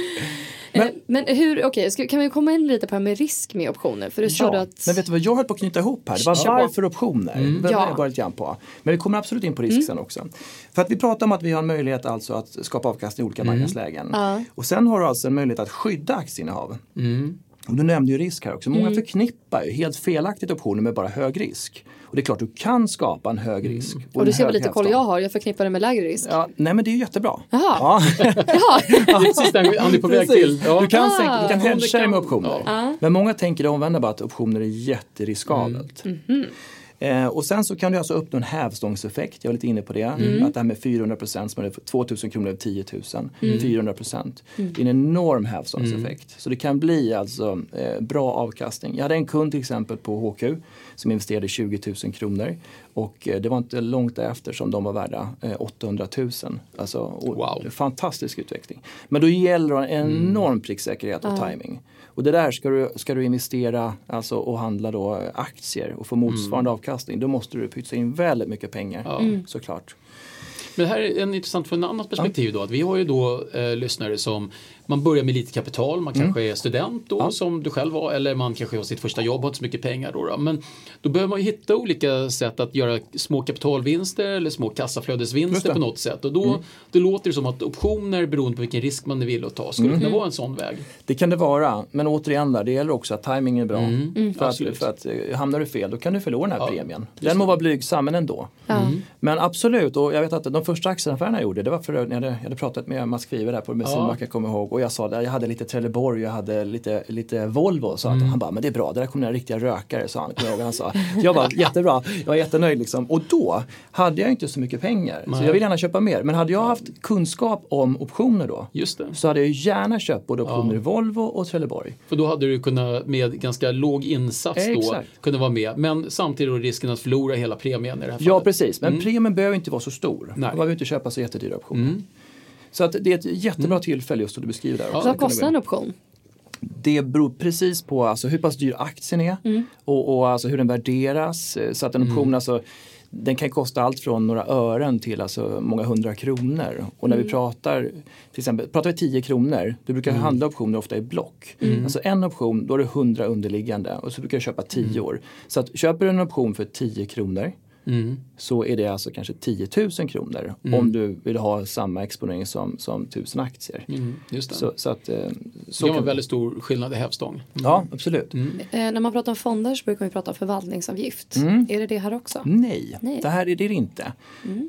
[SPEAKER 2] Men, men hur, okej, ska- kan vi komma in lite på det här med risk med optioner? För du sa du
[SPEAKER 3] Ja,
[SPEAKER 2] att...
[SPEAKER 3] men vet du vad jag höll på att knyta ihop här? Det var varför optioner. Det var
[SPEAKER 2] Ja.
[SPEAKER 3] jag lite på. Men vi kommer absolut in på risk sen också. För att vi pratar om att vi har en möjlighet alltså att skapa avkastning i olika marknadslägen.
[SPEAKER 2] Ja.
[SPEAKER 3] Och sen har du alltså en möjlighet att skydda aktieinnehav.
[SPEAKER 1] Mm.
[SPEAKER 3] Och du nämnde ju risk här också. Många
[SPEAKER 2] Mm.
[SPEAKER 3] förknippar ju helt felaktigt optioner med bara hög risk. Och det är klart du kan skapa en hög risk.
[SPEAKER 2] Mm. Och
[SPEAKER 3] en
[SPEAKER 2] du ser vad lite koll jag har. Jag förknippar det med lägre risk.
[SPEAKER 3] Ja, nej men det är ju jättebra.
[SPEAKER 2] Jaha.
[SPEAKER 3] Ja.
[SPEAKER 1] Är precis den han är på väg till. Ja.
[SPEAKER 3] Du kan,
[SPEAKER 2] Ah.
[SPEAKER 3] sänka, du kan
[SPEAKER 1] Ja,
[SPEAKER 3] hedga
[SPEAKER 1] kan-
[SPEAKER 3] med optioner.
[SPEAKER 1] ja.
[SPEAKER 3] Men många tänker det omvända bara att optioner är jätteriskabelt.
[SPEAKER 2] Mhm.
[SPEAKER 3] Eh, och sen så kan du alltså uppnå en hävstångseffekt, jag var lite inne på det.
[SPEAKER 2] Mm.
[SPEAKER 3] Att det här med 400 procent, som är 2000 kronor över 10 000,
[SPEAKER 2] Mm.
[SPEAKER 3] 400 procent. Det är en enorm hävstångseffekt. Så det kan bli alltså eh, bra avkastning. Jag hade en kund till exempel på HQ som investerade 20 000 kronor. Och eh, det var inte långt efter som de var värda eh, 800 000. Alltså,
[SPEAKER 1] Wow.
[SPEAKER 3] Fantastisk utveckling. Men då gäller det en enorm pricksäkerhet och timing. Och det där ska du, ska du investera alltså, och handla då eh, aktier och få motsvarande avkastning. Då måste du pytsa in väldigt mycket pengar
[SPEAKER 1] Ja.
[SPEAKER 3] såklart.
[SPEAKER 1] Men det här är en intressant från ett annat perspektiv då. Att vi har ju då eh, lyssnare som man börjar med lite kapital, man kanske är student då som du själv var eller man kanske har sitt första jobb och har inte så mycket pengar då, då. Men då behöver man ju hitta olika sätt att göra små kapitalvinster eller små kassaflödesvinster på något sätt. Och då, då låter det som att optioner beroende på vilken risk man vill att ta skulle kunna vara en sån väg.
[SPEAKER 3] Det kan det vara, men återigen där, det gäller också att timingen är bra. För, att, för att eh, hamnar du fel då kan du förlora den här
[SPEAKER 1] Ja,
[SPEAKER 3] premien. Den må vara blygsam men ändå. Men absolut, och jag vet att de första aktieaffärerna jag gjorde, det var för när jag hade, jag hade pratat med Mats Kvive där på bensinmacken, jag kommer ihåg. Och jag sa att jag hade lite Trelleborg, jag hade lite, lite Volvo. Så att Han bara, men det är bra, det där kommer några riktiga rökare, sa han. Jag han sa. Jag var jättebra, jag var jättenöjd liksom. Och då hade jag inte så mycket pengar. Så jag vill gärna köpa mer. Men hade jag haft kunskap om optioner då, så hade jag gärna köpt både optioner i Volvo och Trelleborg.
[SPEAKER 1] För då hade du kunnat med ganska låg insats då
[SPEAKER 3] Exakt.
[SPEAKER 1] kunna vara med. Men samtidigt då risken att förlora hela premien i det här fallet.
[SPEAKER 3] Ja precis, men premien behöver inte vara så stor.
[SPEAKER 1] Nej. Mm.
[SPEAKER 3] Man behöver inte köpa så jättedyra optioner. Så att det är ett jättebra tillfälle just som du beskriver där. också.
[SPEAKER 2] Vad
[SPEAKER 3] Att
[SPEAKER 2] kostar en option?
[SPEAKER 3] Det beror precis på alltså, hur pass dyr aktien är och, och alltså, hur den värderas. Så att en option alltså, den kan kosta allt från några ören till alltså många hundra kronor. Och när vi pratar, till exempel, pratar vi 10 kronor, då brukar jag handla optioner ofta i block. Alltså en option, då är det 100 underliggande och så brukar jag köpa 10 år. Så att köper du en option för 10 kronor så är det alltså kanske 10 000 kronor om du vill ha samma exponering som, som 1000 aktier.
[SPEAKER 1] Mm, just det.
[SPEAKER 3] Så, så att, eh,
[SPEAKER 1] det
[SPEAKER 3] så
[SPEAKER 1] kan vara väldigt stor skillnad i hävstång.
[SPEAKER 3] Ja, absolut.
[SPEAKER 2] Eh, när man pratar om fonder så brukar man ju prata om förvaltningsavgift. Är det det här också?
[SPEAKER 3] Nej,
[SPEAKER 2] Nej.
[SPEAKER 3] det här är det inte.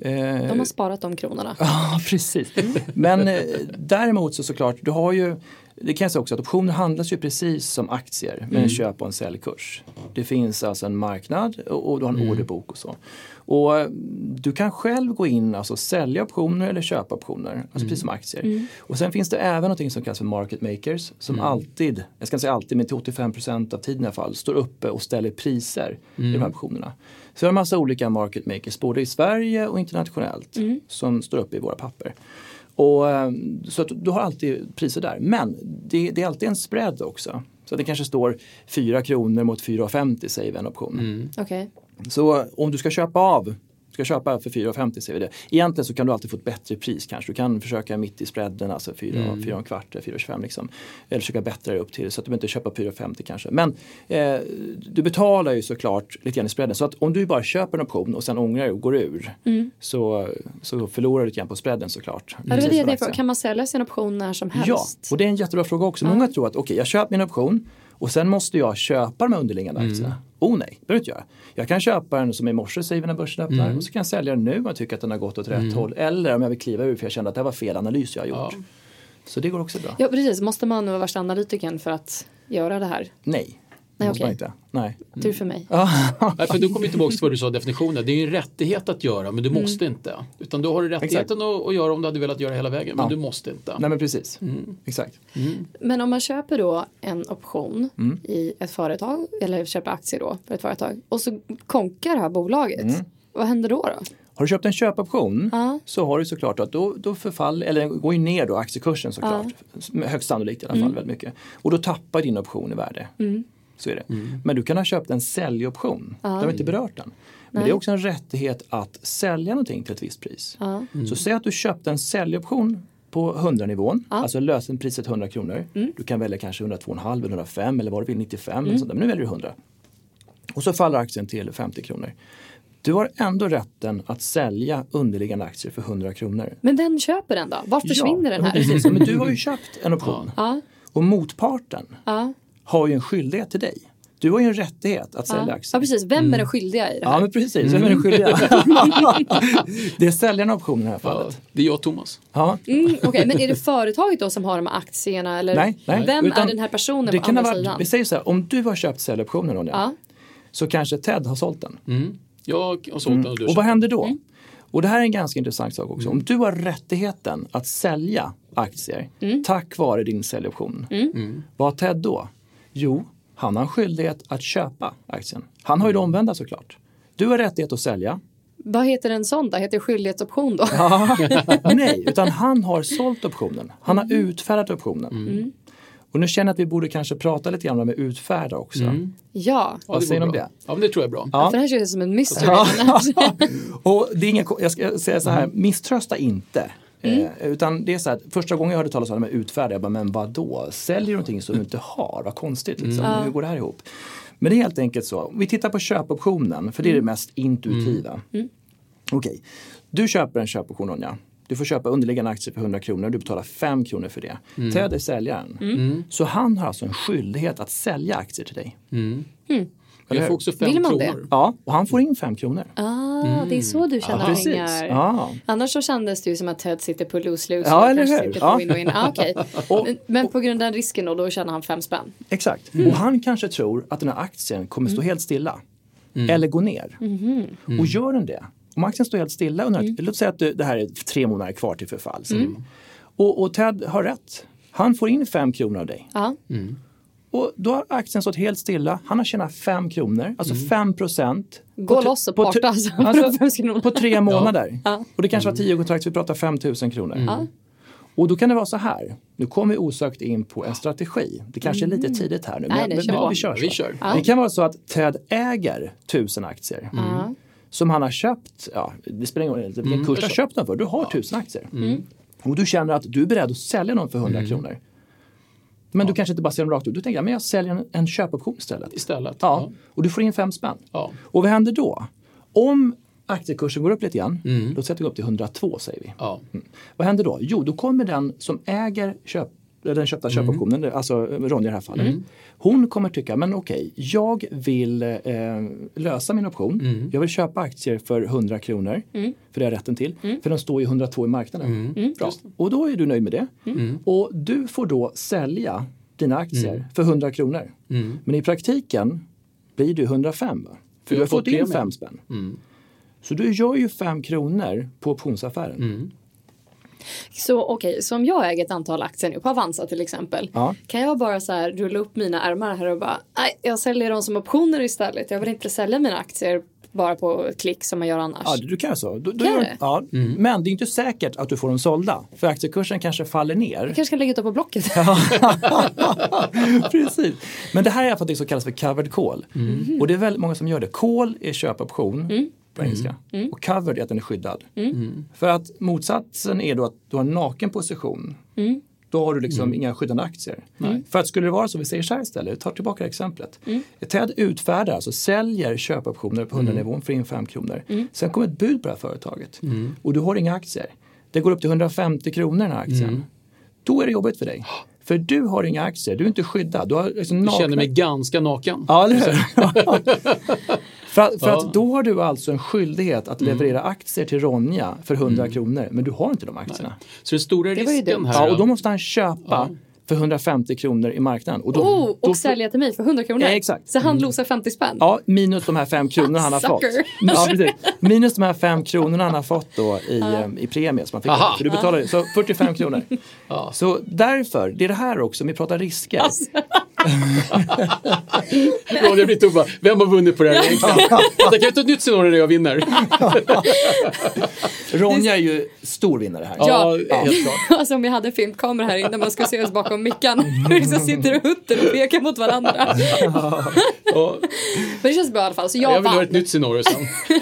[SPEAKER 3] Eh,
[SPEAKER 2] De har sparat de kronorna. (laughs)
[SPEAKER 3] Ja, precis. Men eh, däremot så såklart, du har ju det kan jag säga också att optioner handlas ju precis som aktier med en köp och en säljkurs. Det finns alltså en marknad och, du har en orderbok och så. Och eh, du kan själv gå in och alltså sälja optioner eller köpa optioner, alltså precis som aktier. Och sen finns det även något som kallas för market makers som alltid, jag ska inte säga alltid, men till 85% av tiden i alla fall, står uppe och ställer priser i de här optionerna. Så vi har en massa olika market makers både i Sverige och internationellt som står uppe i våra papper. Och, eh, så att du har alltid priser där. Men det, det är alltid en spread också. Så det kanske står 4 kronor mot 4,50 säger vi en option.
[SPEAKER 2] Okej.
[SPEAKER 3] Så om du ska köpa av ska köpa för 4,50 säger vi det. Egentligen så kan du alltid få ett bättre pris kanske. Du kan försöka mitt i spreaden, alltså 4, mm. 4 kvart, 4,25 liksom. Eller försöka bättra dig upp till så att du inte köpa 4,50 kanske. Men eh, du betalar ju såklart lite grann i spreaden. Så att om du bara köper en option och sen ångrar dig och går ur så, så förlorar du lite grann på spreaden såklart.
[SPEAKER 2] Ja, det det kan man sälja sin option när som helst?
[SPEAKER 3] Ja, och det är en jättebra fråga också. Många tror att okej, jag köper min option och sen måste jag köpa de här underliggande aktierna. Oh nej, det behöver jag inte göra. Jag kan köpa den som i morse säger vi när börsen öppnar och så kan jag sälja den nu om jag tycker att den har gått åt rätt håll. Eller om jag vill kliva ur för jag kände att det här var fel analys jag har gjort.
[SPEAKER 1] Ja.
[SPEAKER 3] Så det går också bra.
[SPEAKER 2] Ja, precis. Måste man vara värsta analytikern för att göra det här?
[SPEAKER 3] Nej,
[SPEAKER 2] Nej, okej.
[SPEAKER 3] inte. Nej.
[SPEAKER 2] Tur för mig. (laughs)
[SPEAKER 1] Nej, för du kommer tillbaka till vad du sa definitionen. Det är ju en rättighet att göra men du måste inte. Utan då har du rättigheten att, att göra om du hade velat göra hela vägen men
[SPEAKER 3] Ja.
[SPEAKER 1] du måste inte.
[SPEAKER 3] Nej men precis. Exakt.
[SPEAKER 2] Men om man köper då en option
[SPEAKER 3] Mm.
[SPEAKER 2] i ett företag eller köper aktier då för ett företag och så konkar det här bolaget.
[SPEAKER 3] Mm.
[SPEAKER 2] Vad händer då? då?
[SPEAKER 3] Har du köpt en köpoption
[SPEAKER 2] Ja.
[SPEAKER 3] så har du såklart att då, då förfaller, eller går ju ner då aktiekursen såklart. Högst sannolikt i alla fall
[SPEAKER 2] Mm.
[SPEAKER 3] väldigt mycket. Och då tappar din option i värde. Så är det. Men du kan ha köpt en säljoption. Då har inte berört den. Men det är också en rättighet att sälja någonting till ett visst pris.
[SPEAKER 2] Ja.
[SPEAKER 3] Så säg att du köpte en säljoption på 100-nivån, alltså lösenpriset 100 kronor.
[SPEAKER 2] Mm.
[SPEAKER 3] Du kan välja kanske 102,5 eller 105 eller vad du vill, 95 eller sånt där. Men nu väljer du 100. Och så faller aktien till 50 kronor. Du har ändå rätten att sälja underliggande aktier för 100 kronor.
[SPEAKER 2] Men vem köper den då? Vart försvinner den
[SPEAKER 3] ja,
[SPEAKER 2] här?
[SPEAKER 3] Precis, men du har ju (laughs) köpt en option.
[SPEAKER 2] Ja,
[SPEAKER 3] Och motparten har ju en skyldighet till dig. Du har ju en rättighet att sälja
[SPEAKER 2] ja.
[SPEAKER 3] aktier.
[SPEAKER 2] ja, precis. Vem är den skyldiga i det här?
[SPEAKER 3] Ja, men precis. Vem är den skyldiga? (laughs) det är säljaren av optionen i det här
[SPEAKER 1] Ja,
[SPEAKER 3] fallet.
[SPEAKER 1] det är jag och Thomas.
[SPEAKER 3] Ja.
[SPEAKER 2] Mm, Okej, men är det företaget då som har de här aktierna? Eller
[SPEAKER 3] Nej, nej.
[SPEAKER 2] vem
[SPEAKER 3] Utan
[SPEAKER 2] är den här personen
[SPEAKER 3] det
[SPEAKER 2] på
[SPEAKER 3] kan
[SPEAKER 2] andra
[SPEAKER 3] ha varit,
[SPEAKER 2] sidan?
[SPEAKER 3] Vi säger så här, om du har köpt säljoptionen Ronja,
[SPEAKER 2] Ja.
[SPEAKER 3] så kanske Ted har sålt den.
[SPEAKER 1] Mm. Jag har sålt den och du
[SPEAKER 3] Och vad händer då?
[SPEAKER 2] Mm.
[SPEAKER 3] Och det här är en ganska intressant sak också. Om du har rättigheten att sälja aktier
[SPEAKER 2] Mm.
[SPEAKER 3] tack vare din säljoption. Vad har Ted då? Jo, han har en skyldighet att köpa aktien. Han har ju det omvända såklart. Du har rättighet att sälja.
[SPEAKER 2] Vad heter en sån då? Heter det skyldighetsoption då? (laughs)
[SPEAKER 3] Nej, utan han har sålt optionen. Han har utfärdat optionen.
[SPEAKER 2] Mm.
[SPEAKER 3] Och nu känner jag att vi borde kanske prata lite grann om utfärda också.
[SPEAKER 2] Ja,
[SPEAKER 1] Ja,
[SPEAKER 3] Vad
[SPEAKER 1] det
[SPEAKER 3] säger ni om det?
[SPEAKER 1] Ja, men det tror jag är bra.
[SPEAKER 3] Ja.
[SPEAKER 2] för det här känns som en mystery. (laughs)
[SPEAKER 3] Och det är ingen, jag ska säga så här,
[SPEAKER 1] Mm.
[SPEAKER 3] misströsta inte. Eh, utan det är så här, första gången jag hörde talas om det med utfärda, jag bara, men vadå? Säljer du någonting som du inte har? Vad konstigt, liksom.
[SPEAKER 1] Mm.
[SPEAKER 3] hur går det här ihop? Men det är helt enkelt så, vi tittar på köpoptionen, för det är
[SPEAKER 1] Mm.
[SPEAKER 3] det mest intuitiva. Okej, du köper en köpoption Ronja. Du får köpa underliggande aktier för 100 kronor, du betalar 5 kronor för det.
[SPEAKER 1] Mm.
[SPEAKER 3] Ted är säljaren. Så han har alltså en skyldighet att sälja aktier till dig.
[SPEAKER 1] Jag får också fem
[SPEAKER 2] Vill man det?
[SPEAKER 1] kronor.
[SPEAKER 3] Ja, och han får in 5 kronor.
[SPEAKER 2] Ah, Ah, det är så du tjänar
[SPEAKER 3] Precis.
[SPEAKER 2] pengar.
[SPEAKER 3] Ja.
[SPEAKER 2] Annars så kändes det ju som att Ted sitter på lose-lose.
[SPEAKER 3] Ja,
[SPEAKER 2] och
[SPEAKER 3] eller hur?
[SPEAKER 2] sitter
[SPEAKER 3] Ja.
[SPEAKER 2] på win-win. Ah, okej. (laughs)
[SPEAKER 3] Och-
[SPEAKER 2] men, men på grund av den risken då, då tjänar han fem spänn.
[SPEAKER 3] Exakt.
[SPEAKER 2] Mm.
[SPEAKER 3] Och han kanske tror att den här aktien kommer stå helt stilla. Eller gå ner.
[SPEAKER 2] Mm-hmm.
[SPEAKER 3] Och gör den det, om aktien står helt stilla under,
[SPEAKER 2] Mm.
[SPEAKER 3] låt säga att det det här är tre månader kvar till förfall. Och, och Ted har rätt. Han får in fem kronor av dig.
[SPEAKER 2] Ja.
[SPEAKER 3] Och då har aktien stått helt stilla. Han har tjänat fem kronor, alltså fem procent.
[SPEAKER 2] Gå
[SPEAKER 3] på tre-
[SPEAKER 2] loss och
[SPEAKER 3] på
[SPEAKER 2] parta alltså. (laughs)
[SPEAKER 3] alltså, på tre månader.
[SPEAKER 2] Ja.
[SPEAKER 3] Och det kanske var tio kontrakt, vi pratar 5 000 kronor. Och då kan det vara så här, nu kommer vi osökt in på en strategi. Det kanske är lite tidigt här nu, men,
[SPEAKER 2] nej,
[SPEAKER 3] men
[SPEAKER 2] kör.
[SPEAKER 3] ja, vi kör så.
[SPEAKER 1] Vi kör.
[SPEAKER 3] Det kan vara så att Ted äger tusen aktier.
[SPEAKER 2] Ja.
[SPEAKER 3] Som han har köpt, ja, det spelar ingen roll vilken kurs du har köpt dem för, du har tusen aktier. Och du känner att du är beredd att sälja dem för 100 kronor. Men du kanske inte bara säljer dem rakt ut, du tänker att jag säljer en, en köpoption istället.
[SPEAKER 1] Istället.
[SPEAKER 3] Ja, och du får in fem spänn.
[SPEAKER 1] Ja.
[SPEAKER 3] Och vad händer då? Om aktiekursen går upp lite grann, låt säga att det går upp till 102 säger vi.
[SPEAKER 1] Ja.
[SPEAKER 3] Vad händer då? Jo, då kommer den som äger köp, den köpta köpoptionen, alltså Ronja i det här fallet. Hon kommer tycka, men okej, jag vill eh, lösa min option. Jag vill köpa aktier för 100 kronor, för det har jag rätten till. För de står ju 102 i marknaden. Bra. Och då är du nöjd med det. Och du får då sälja dina aktier för 100 kronor. Men i praktiken blir det 105. va? För du har fått in
[SPEAKER 1] premien.
[SPEAKER 3] 5 spänn. Så du gör ju 5 kronor på optionsaffären.
[SPEAKER 2] Så okej, så om jag äger ett antal aktier nu på Avanza till exempel.
[SPEAKER 3] Ja.
[SPEAKER 2] Kan jag bara så här rulla upp mina ärmar här och bara, nej, jag säljer dem som optioner istället. Jag vill inte sälja mina aktier bara på ett klick som man gör annars.
[SPEAKER 3] Ja, du kan så. Du, du
[SPEAKER 2] Kan
[SPEAKER 3] gör,
[SPEAKER 2] det?
[SPEAKER 3] ja, Men det är inte säkert att du får dem sålda. För aktiekursen kanske faller ner.
[SPEAKER 2] Jag kanske ska lägga ut dem på Blocket. (laughs)
[SPEAKER 3] Precis. Men det här är i alla fall det som kallas för covered call. Och det är väldigt många som gör det. Call är köpoption på engelska. Och covered är att den är skyddad. För att motsatsen är då att du har en naken position. Då har du liksom inga skyddande aktier. För att skulle det vara så, vi säger så här istället, ta tillbaka det här exemplet. Ted utfärdar, alltså säljer köpoptioner på 100 nivån för in 5 kronor. Sen kommer ett bud på det här företaget och du har inga aktier. Det går upp till 150 kronor den här aktien. Då är det jobbigt för dig. För du har inga aktier, du är inte skyddad. Du har liksom nakna...
[SPEAKER 1] känner mig ganska naken.
[SPEAKER 3] Ja, eller hur? (laughs) (laughs) (laughs) för för
[SPEAKER 1] Ja.
[SPEAKER 3] att då har du alltså en skyldighet att leverera aktier till Ronja för 100 kronor, men du har inte de aktierna.
[SPEAKER 1] Så den stora
[SPEAKER 2] Det
[SPEAKER 1] risken här
[SPEAKER 3] Ja, och då måste han köpa för 150 kronor i marknaden. Och då,
[SPEAKER 2] Oh,
[SPEAKER 3] då
[SPEAKER 2] och sälja till mig för 100 kronor.
[SPEAKER 3] Ja, exakt.
[SPEAKER 2] Så han losar 50 spänn.
[SPEAKER 3] Ja, minus de här fem (laughs) kronorna han har fått. Ja, precis. Minus de här fem kronorna han har fått då i, eh, i premie som han fick.
[SPEAKER 1] Aha.
[SPEAKER 3] För du betalar så 45 kronor. (laughs)
[SPEAKER 1] Ja.
[SPEAKER 3] Så därför, det är det här också, om vi pratar risker. (laughs)
[SPEAKER 1] Ja, det blir tufft. bara, Vem har vunnit på det här egentligen? Jag kan ju ta ett nytt scenario där jag vinner.
[SPEAKER 3] Ronja är ju stor vinnare här.
[SPEAKER 1] Ja,
[SPEAKER 2] Ja.
[SPEAKER 1] helt klart.
[SPEAKER 2] Alltså om vi hade filmkamera här inne man skulle se oss bakom mickan. Vi liksom sitter och huttar och pekar mot varandra. (laughs)
[SPEAKER 1] Ja. (laughs)
[SPEAKER 2] Men det känns bra i alla fall. Så jag,
[SPEAKER 1] Jag vill ha ett nytt scenario sen. (laughs)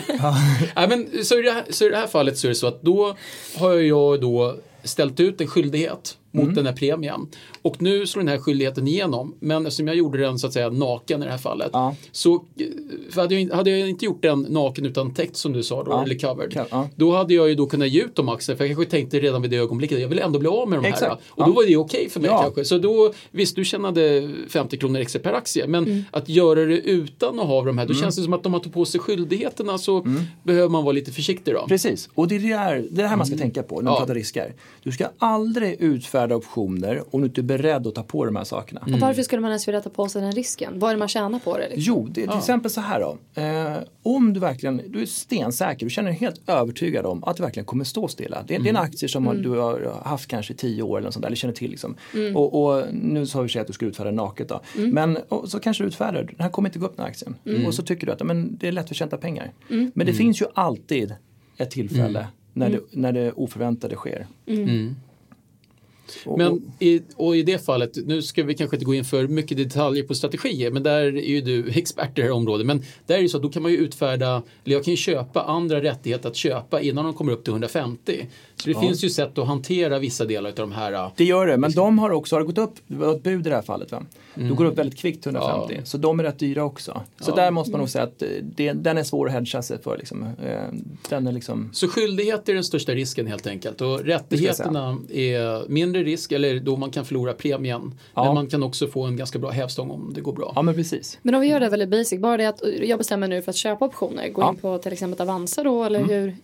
[SPEAKER 1] Nej, men, så, i det här, så i det här fallet så är det så att då har jag då ställt ut en skyldighet mot
[SPEAKER 3] Mm.
[SPEAKER 1] den här premien. Och nu slår den här skyldigheten igenom. Men eftersom jag gjorde den så att säga naken i det här fallet.
[SPEAKER 3] Ja.
[SPEAKER 1] Så för hade, jag, hade jag inte gjort den naken utan täckt som du sa då,
[SPEAKER 3] Ja.
[SPEAKER 1] eller covered.
[SPEAKER 3] Ja.
[SPEAKER 1] Då hade jag ju då kunnat ge ut de aktierna. För jag kanske tänkte redan vid det ögonblicket jag vill ändå bli av med de här.
[SPEAKER 3] Exakt.
[SPEAKER 1] Och då var det okej för mig kanske. Så då, visst du tjänade 50 kronor extra per aktie. Men
[SPEAKER 3] Mm.
[SPEAKER 1] att göra det utan att ha de här, då känns det som att om man tar på sig skyldigheterna så
[SPEAKER 3] Mm.
[SPEAKER 1] behöver man vara lite försiktig då.
[SPEAKER 3] Precis, och det är det här, det är det här man ska tänka på när man pratar risker. Du ska aldrig utfärda optioner om du inte är beredd att ta på de här sakerna.
[SPEAKER 2] Och varför skulle man ens vilja ta på sig den risken? Vad är det man tjänar på det? Liksom?
[SPEAKER 3] Jo, det är till exempel så här då. Eh, om du verkligen, du är stensäker, du känner dig helt övertygad om att det verkligen kommer stå stilla. Det, det är en aktie som har- du har haft kanske i tio år eller sånt där, eller känner till liksom. Och, och nu sa vi att du skulle utfärda naket då. Men och, så kanske du utfärdar, den här kommer inte gå upp den här aktien. Och så tycker du att men, det är lätt att tjäna pengar. Men det finns ju alltid ett tillfälle när, det, när det oförväntade sker. Och-
[SPEAKER 1] Men i, och i det fallet, nu ska vi kanske inte gå in för mycket detaljer på strategier, men där är ju du (laughs) expert i det här området. Men där är det så att då kan man ju utfärda, eller jag kan ju köpa andra rättigheter att köpa innan de kommer upp till 150. Så det finns ju sätt att hantera vissa delar av de här. äh,
[SPEAKER 3] Det gör det, men de har också, har gått upp, det var ett bud i det här fallet va? Då går det upp väldigt kvickt 150,
[SPEAKER 1] Ja.
[SPEAKER 3] så de är rätt dyra också. Så
[SPEAKER 1] Ja.
[SPEAKER 3] där måste man nog säga att eh, det, den är svår att hedga sig för. Liksom. Eh, Den är liksom,
[SPEAKER 1] Så skyldighet är den största risken helt enkelt och rättigheterna är mindre risk eller då man kan förlora premien.
[SPEAKER 3] Ja.
[SPEAKER 1] Men man kan också få en ganska bra hävstång om det går bra.
[SPEAKER 3] ja men precis.
[SPEAKER 2] Men om vi gör det väldigt basic, bara det att jag bestämmer nu för att köpa optioner, går
[SPEAKER 3] Ja. Mm.
[SPEAKER 2] in på till exempel Avanza då eller hur?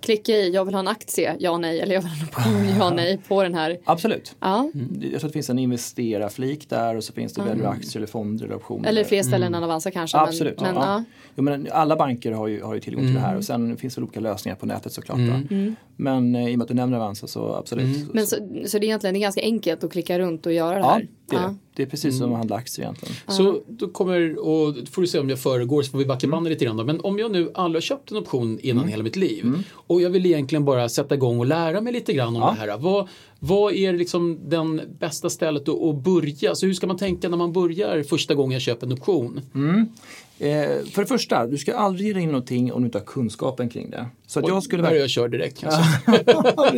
[SPEAKER 2] Klicka i jag vill ha en aktie, ja nej, eller jag vill ha en option, (laughs) ja nej på den här.
[SPEAKER 3] Absolut.
[SPEAKER 2] Ja,
[SPEAKER 3] Jag tror att det finns en investerarflik där och så finns det väljer aktier eller fonder eller optioner.
[SPEAKER 2] eller fler ställen än Avanza kanske.
[SPEAKER 3] Mm. Absolut.
[SPEAKER 2] Men, men,
[SPEAKER 3] ja.
[SPEAKER 2] ja.
[SPEAKER 3] Jo, men alla banker har ju, har ju tillgång till det här och sen finns det olika lösningar på nätet såklart. va. Men eh, i och med att du nämner Avanza så absolut.
[SPEAKER 2] Men så, så det är egentligen det är ganska enkelt att klicka runt och göra det
[SPEAKER 3] ja,
[SPEAKER 2] här.
[SPEAKER 3] det är, det. det är precis som att handla aktier egentligen.
[SPEAKER 1] Så då kommer, och då får du se om jag föregår så får vi backa bandet lite grann då. Men om jag nu aldrig har köpt en option innan hela mitt liv och jag vill egentligen bara sätta igång och lära mig lite grann om
[SPEAKER 3] Ja.
[SPEAKER 1] det här. Vad, vad är liksom den bästa stället att, börja? Så hur ska man tänka när man börjar första gången jag köper en option?
[SPEAKER 3] Eh, för det första, du ska aldrig ge in någonting om du inte har kunskapen kring det. Så att jag skulle
[SPEAKER 1] Där jag kör direkt kanske. Ja.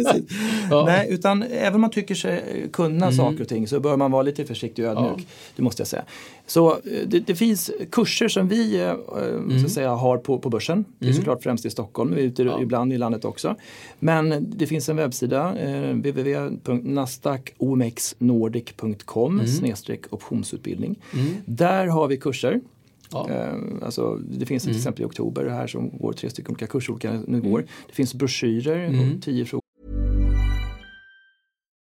[SPEAKER 1] Mm. (laughs)
[SPEAKER 3] Nej, utan även om man tycker sig kunna saker och ting så bör man vara lite försiktig och ödmjuk. Det måste jag säga. Så eh, det, det finns kurser som vi
[SPEAKER 1] Mm.
[SPEAKER 3] så att säga, har på, på börsen. Det är såklart främst i Stockholm, men vi är ute
[SPEAKER 1] Ja.
[SPEAKER 3] ibland i landet också. Men det finns en webbsida, eh, www.nasdaqomxnordic.com
[SPEAKER 1] Mm.
[SPEAKER 3] snedstreck optionsutbildning. Där har vi kurser.
[SPEAKER 1] Ja.
[SPEAKER 3] Alltså, det finns till exempel i oktober här som går tre stycken olika kurser, olika nivåer. Det finns broschyrer och tio frågor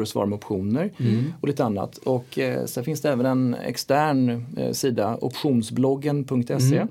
[SPEAKER 3] Och svara med optioner och lite annat. Och eh, sen finns det även en extern eh, sida, optionsbloggen.se.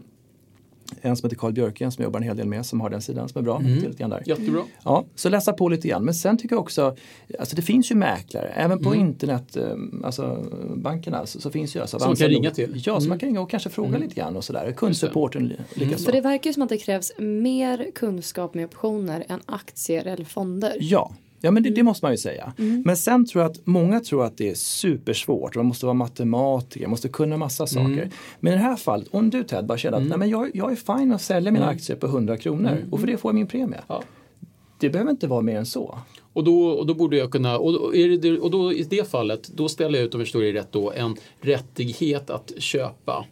[SPEAKER 3] En som heter Carl Björken som jag jobbar en hel del med som har den sidan som är bra. Är lite grann där.
[SPEAKER 1] Jättebra.
[SPEAKER 3] Ja, så läsa på lite grann. Men sen tycker jag också, alltså det finns ju mäklare, även på internet, eh, alltså bankerna så, så finns ju alltså
[SPEAKER 1] Som man kan ringa till.
[SPEAKER 3] Ja, som man kan ringa och kanske fråga lite grann och sådär. Kundsupporten likaså.
[SPEAKER 2] För det verkar ju som att det krävs mer kunskap med optioner än aktier eller fonder.
[SPEAKER 3] Ja, ja men det, det måste man ju säga. Men sen tror jag att många tror att det är supersvårt. Man måste vara matematiker, man måste kunna massa saker. Men i det här fallet, om du Ted bara känner att Nej, men jag, jag är fine att sälja mina aktier på 100 kronor och för det får jag min premie.
[SPEAKER 1] Ja.
[SPEAKER 3] Det behöver inte vara mer än så.
[SPEAKER 1] Och då, och då borde jag kunna, och, det, och då i det fallet, då ställer jag ut, om jag förstår det rätt då, en rättighet att köpa.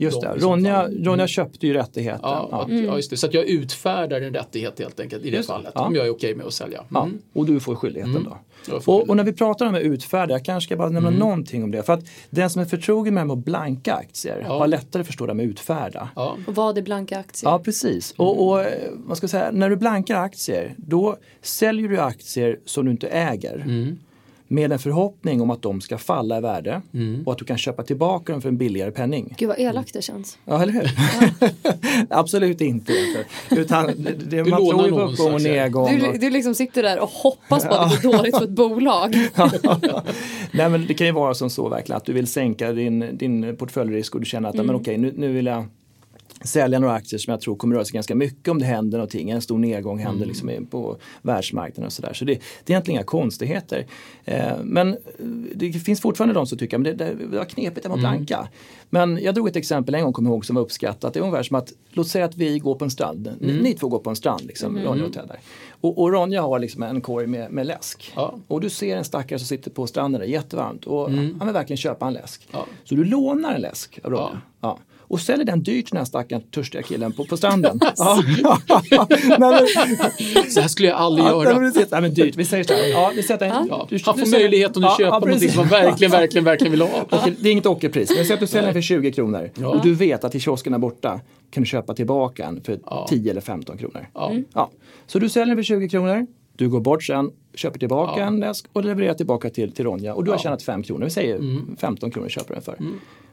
[SPEAKER 3] Just det, Ronja. Ronja köpte ju rättigheten.
[SPEAKER 1] Ja,
[SPEAKER 3] Ja.
[SPEAKER 1] Att, ja, just det. Så att jag utfärdar en rättighet helt enkelt i det
[SPEAKER 3] Just
[SPEAKER 1] fallet.
[SPEAKER 3] ja.
[SPEAKER 1] Om jag är okej med att sälja.
[SPEAKER 3] Ja,
[SPEAKER 1] Mm.
[SPEAKER 3] och du får skyldigheten då.
[SPEAKER 1] Jag får
[SPEAKER 3] Och, och när vi pratar om att utfärda, jag kanske ska bara nämna
[SPEAKER 1] Mm.
[SPEAKER 3] någonting om det. För att den som är förtrogen med att blanka aktier
[SPEAKER 1] Ja.
[SPEAKER 3] har lättare att förstå det med utfärda.
[SPEAKER 1] Ja.
[SPEAKER 2] Och vad är blanka aktier?
[SPEAKER 3] Ja, precis. Och, och eh, vad ska jag säga, när du blankar aktier, då säljer du aktier som du inte äger. Med en förhoppning om att de ska falla i värde
[SPEAKER 1] Mm.
[SPEAKER 3] och att du kan köpa tillbaka dem för en billigare penning.
[SPEAKER 2] Gud vad elakt det känns.
[SPEAKER 3] Ja, eller hur? (laughs) Absolut inte. Utan det, det,
[SPEAKER 1] Du
[SPEAKER 3] man tror ju på uppgång och nedgång.
[SPEAKER 2] Du, du liksom sitter där och hoppas på att det går dåligt för ett bolag. (laughs)
[SPEAKER 3] Nej men det kan ju vara som så verkligen att du vill sänka din, din portföljrisk och du känner att
[SPEAKER 1] Mm.
[SPEAKER 3] men okej nu, nu vill jag sälja några aktier som jag tror kommer röra sig ganska mycket om det händer någonting. En stor nedgång händer liksom i- på världsmarknaden och sådär. Så det, det är egentligen inga konstigheter. Eh, men eh, det finns fortfarande de som tycker att det, det, det var knepigt vara blanka. Men jag drog ett exempel en gång, kommer ihåg, som var uppskattat. Det är ungefär som att, låt säga att vi går på en strand. Ni, ni två går på en strand, liksom, Ronja och Ted där. Och, och Ronja har liksom en korg med, med läsk.
[SPEAKER 1] Ja.
[SPEAKER 3] Och du ser en stackare som sitter på stranden, det är jättevarmt. Och han vill verkligen köpa en läsk.
[SPEAKER 1] Ja.
[SPEAKER 3] Så du lånar en läsk av Ronja.
[SPEAKER 1] Ja.
[SPEAKER 3] Ja. Och säljer den dyrt till den här stackaren törstiga killen på, på stranden. (laughs) ja. (laughs) Nej, men,
[SPEAKER 1] Så här skulle jag aldrig
[SPEAKER 3] ja, nej,
[SPEAKER 1] göra.
[SPEAKER 3] precis. Nej, men dyrt. Vi säger så här. Ja, vi sätter en,
[SPEAKER 1] Ja,
[SPEAKER 3] du-
[SPEAKER 1] han får möjlighet att
[SPEAKER 3] Ja,
[SPEAKER 1] köpa
[SPEAKER 3] ja,
[SPEAKER 1] någonting som man verkligen, verkligen, verkligen vill ha. (laughs)
[SPEAKER 3] Okej, Det är inget ockerpris. Men säg att du säljer den för 20 kronor
[SPEAKER 1] Ja.
[SPEAKER 3] och du vet att i kiosken där borta kan du köpa tillbaka den för
[SPEAKER 1] Ja.
[SPEAKER 3] 10 eller 15 kronor.
[SPEAKER 1] Ja.
[SPEAKER 3] Ja. Så du säljer den för 20 kronor, du går bort sen, köper tillbaka
[SPEAKER 1] Ja.
[SPEAKER 3] en läsk och levererar tillbaka till, till Ronja och du har tjänat 5 kronor. Vi säger
[SPEAKER 1] Mm.
[SPEAKER 3] 15 kronor köper du den för.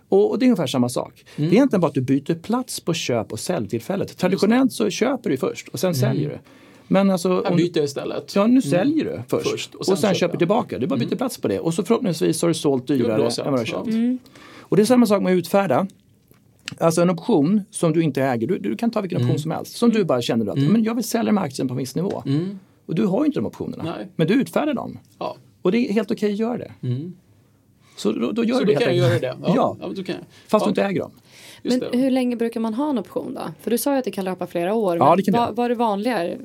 [SPEAKER 3] Och, och det är ungefär samma sak. Det är egentligen bara att du byter plats på köp och säljtillfället. Traditionellt så köper du först och sen säljer du. Men alltså,
[SPEAKER 1] Mm.
[SPEAKER 3] Om-
[SPEAKER 1] byter jag istället.
[SPEAKER 3] Ja, nu säljer du först,
[SPEAKER 1] Först, och
[SPEAKER 3] och
[SPEAKER 1] sen
[SPEAKER 3] sen,
[SPEAKER 1] köper jag.
[SPEAKER 3] tillbaka. Du bara byter plats på det och så förhoppningsvis har du sålt dyrare
[SPEAKER 1] bra
[SPEAKER 3] än vad du har köpt. Och det är samma sak med att utfärda. Alltså en option som du inte äger, du, du kan ta vilken
[SPEAKER 1] Mm.
[SPEAKER 3] option som helst. Som du bara känner att men jag vill sälja de här aktierna på en viss nivå. Och du har ju inte de optionerna.
[SPEAKER 1] Mm. Nej.
[SPEAKER 3] Men du utfärdar dem.
[SPEAKER 1] Ja.
[SPEAKER 3] Och det är helt okej att göra det. Så då, då gör
[SPEAKER 1] Så
[SPEAKER 3] du
[SPEAKER 1] då
[SPEAKER 3] det
[SPEAKER 1] kan jag göra det.
[SPEAKER 3] Ja,
[SPEAKER 1] men då kan jag.
[SPEAKER 3] fast
[SPEAKER 1] ja,
[SPEAKER 3] du inte äger dem.
[SPEAKER 1] just
[SPEAKER 2] Men
[SPEAKER 1] det.
[SPEAKER 2] hur länge brukar man ha en option då? För du sa ju att det kan löpa flera år.
[SPEAKER 3] Ja, det kan det
[SPEAKER 2] vad, är det vanligare?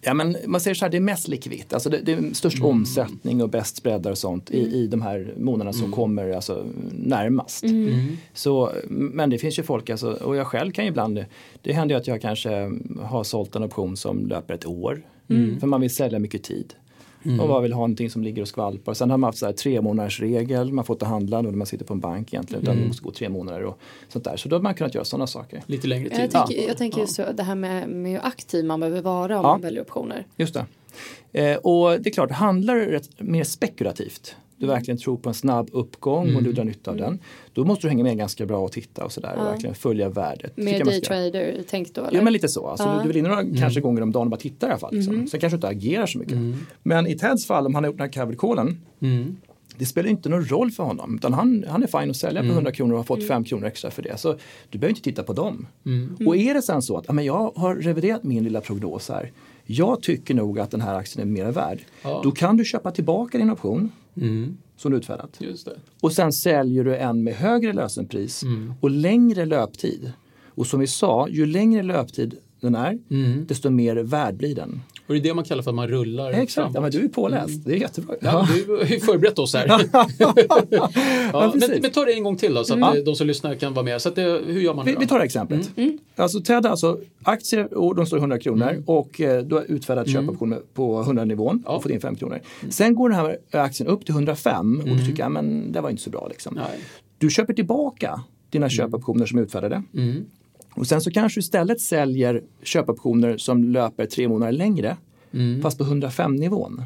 [SPEAKER 3] Ja, men man säger så här, det är mest likvitt. Alltså det, det är störst
[SPEAKER 1] Mm.
[SPEAKER 3] omsättning och bäst spreadar och sånt i, i de här månaderna som kommer alltså, närmast.
[SPEAKER 1] Mm.
[SPEAKER 3] Så, men det finns ju folk, alltså, och jag själv kan ju ibland, det händer ju att jag kanske har sålt en option som löper ett år.
[SPEAKER 1] Mm.
[SPEAKER 3] För man vill sälja mycket tid. Och man vill ha någonting som ligger och skvalpar. Sen har man haft så här tre månaders regel, man får inte handla när man sitter på en bank egentligen. Utan det måste gå tre månader och sånt där. Så då har man kunnat göra sådana saker.
[SPEAKER 1] Lite längre tid.
[SPEAKER 2] Jag tänker, jag tänker just så, det här med, med hur aktiv man behöver vara om
[SPEAKER 3] Ja.
[SPEAKER 2] man väljer optioner.
[SPEAKER 3] Just det. Eh, och det är klart, handlar rätt, mer spekulativt, du
[SPEAKER 2] Mm.
[SPEAKER 3] verkligen tror på en snabb uppgång och du drar nytta av den, då måste du hänga med ganska bra och titta och sådär och verkligen följa värdet.
[SPEAKER 2] Mer daytrader, tänk då eller?
[SPEAKER 3] Ja men lite så. Alltså, du, du vill in några kanske gånger om dagen och bara titta i alla fall. Liksom. Sen kanske du inte agerar så mycket. Men i Teds fall, om han har gjort den här covered callen, det spelar inte någon roll för honom. Utan han, han är fine att sälja på 100 kronor och har fått 5 kronor extra för det. Så du behöver inte titta på dem. Och är det sen så att ja, men jag har reviderat min lilla prognos här. Jag tycker nog att den här aktien är mer värd. Då kan du köpa tillbaka din option som du utfärdat.
[SPEAKER 1] Just det.
[SPEAKER 3] Och sen säljer du en med högre lösenpris och längre löptid. Och som vi sa, ju längre löptid den är, desto mer värd blir den.
[SPEAKER 1] Och det är det man kallar för att man rullar
[SPEAKER 3] Exakt, ja,
[SPEAKER 1] framåt.
[SPEAKER 3] men du är påläst. Det är jättebra.
[SPEAKER 1] Ja, du har ju förberett oss här. ja, (laughs)
[SPEAKER 3] precis.
[SPEAKER 1] men, men ta det en gång till då, så att eh, de som lyssnar kan vara med. Så att det, hur gör man
[SPEAKER 3] Vi, vi
[SPEAKER 1] då?
[SPEAKER 3] tar det exemplet. Alltså Ted alltså aktier och de står 100 kronor och eh, du har utfärdat köpoption med- på 100 nivån och fått in 5 kronor. Sen går den här aktien upp till 105 och du tycker att men det var inte så bra. Liksom.
[SPEAKER 1] Nej.
[SPEAKER 3] Du köper tillbaka dina köpoptioner som är utfärdade. Och sen så kanske du istället säljer köpoptioner som löper tre månader längre fast på 105 nivån.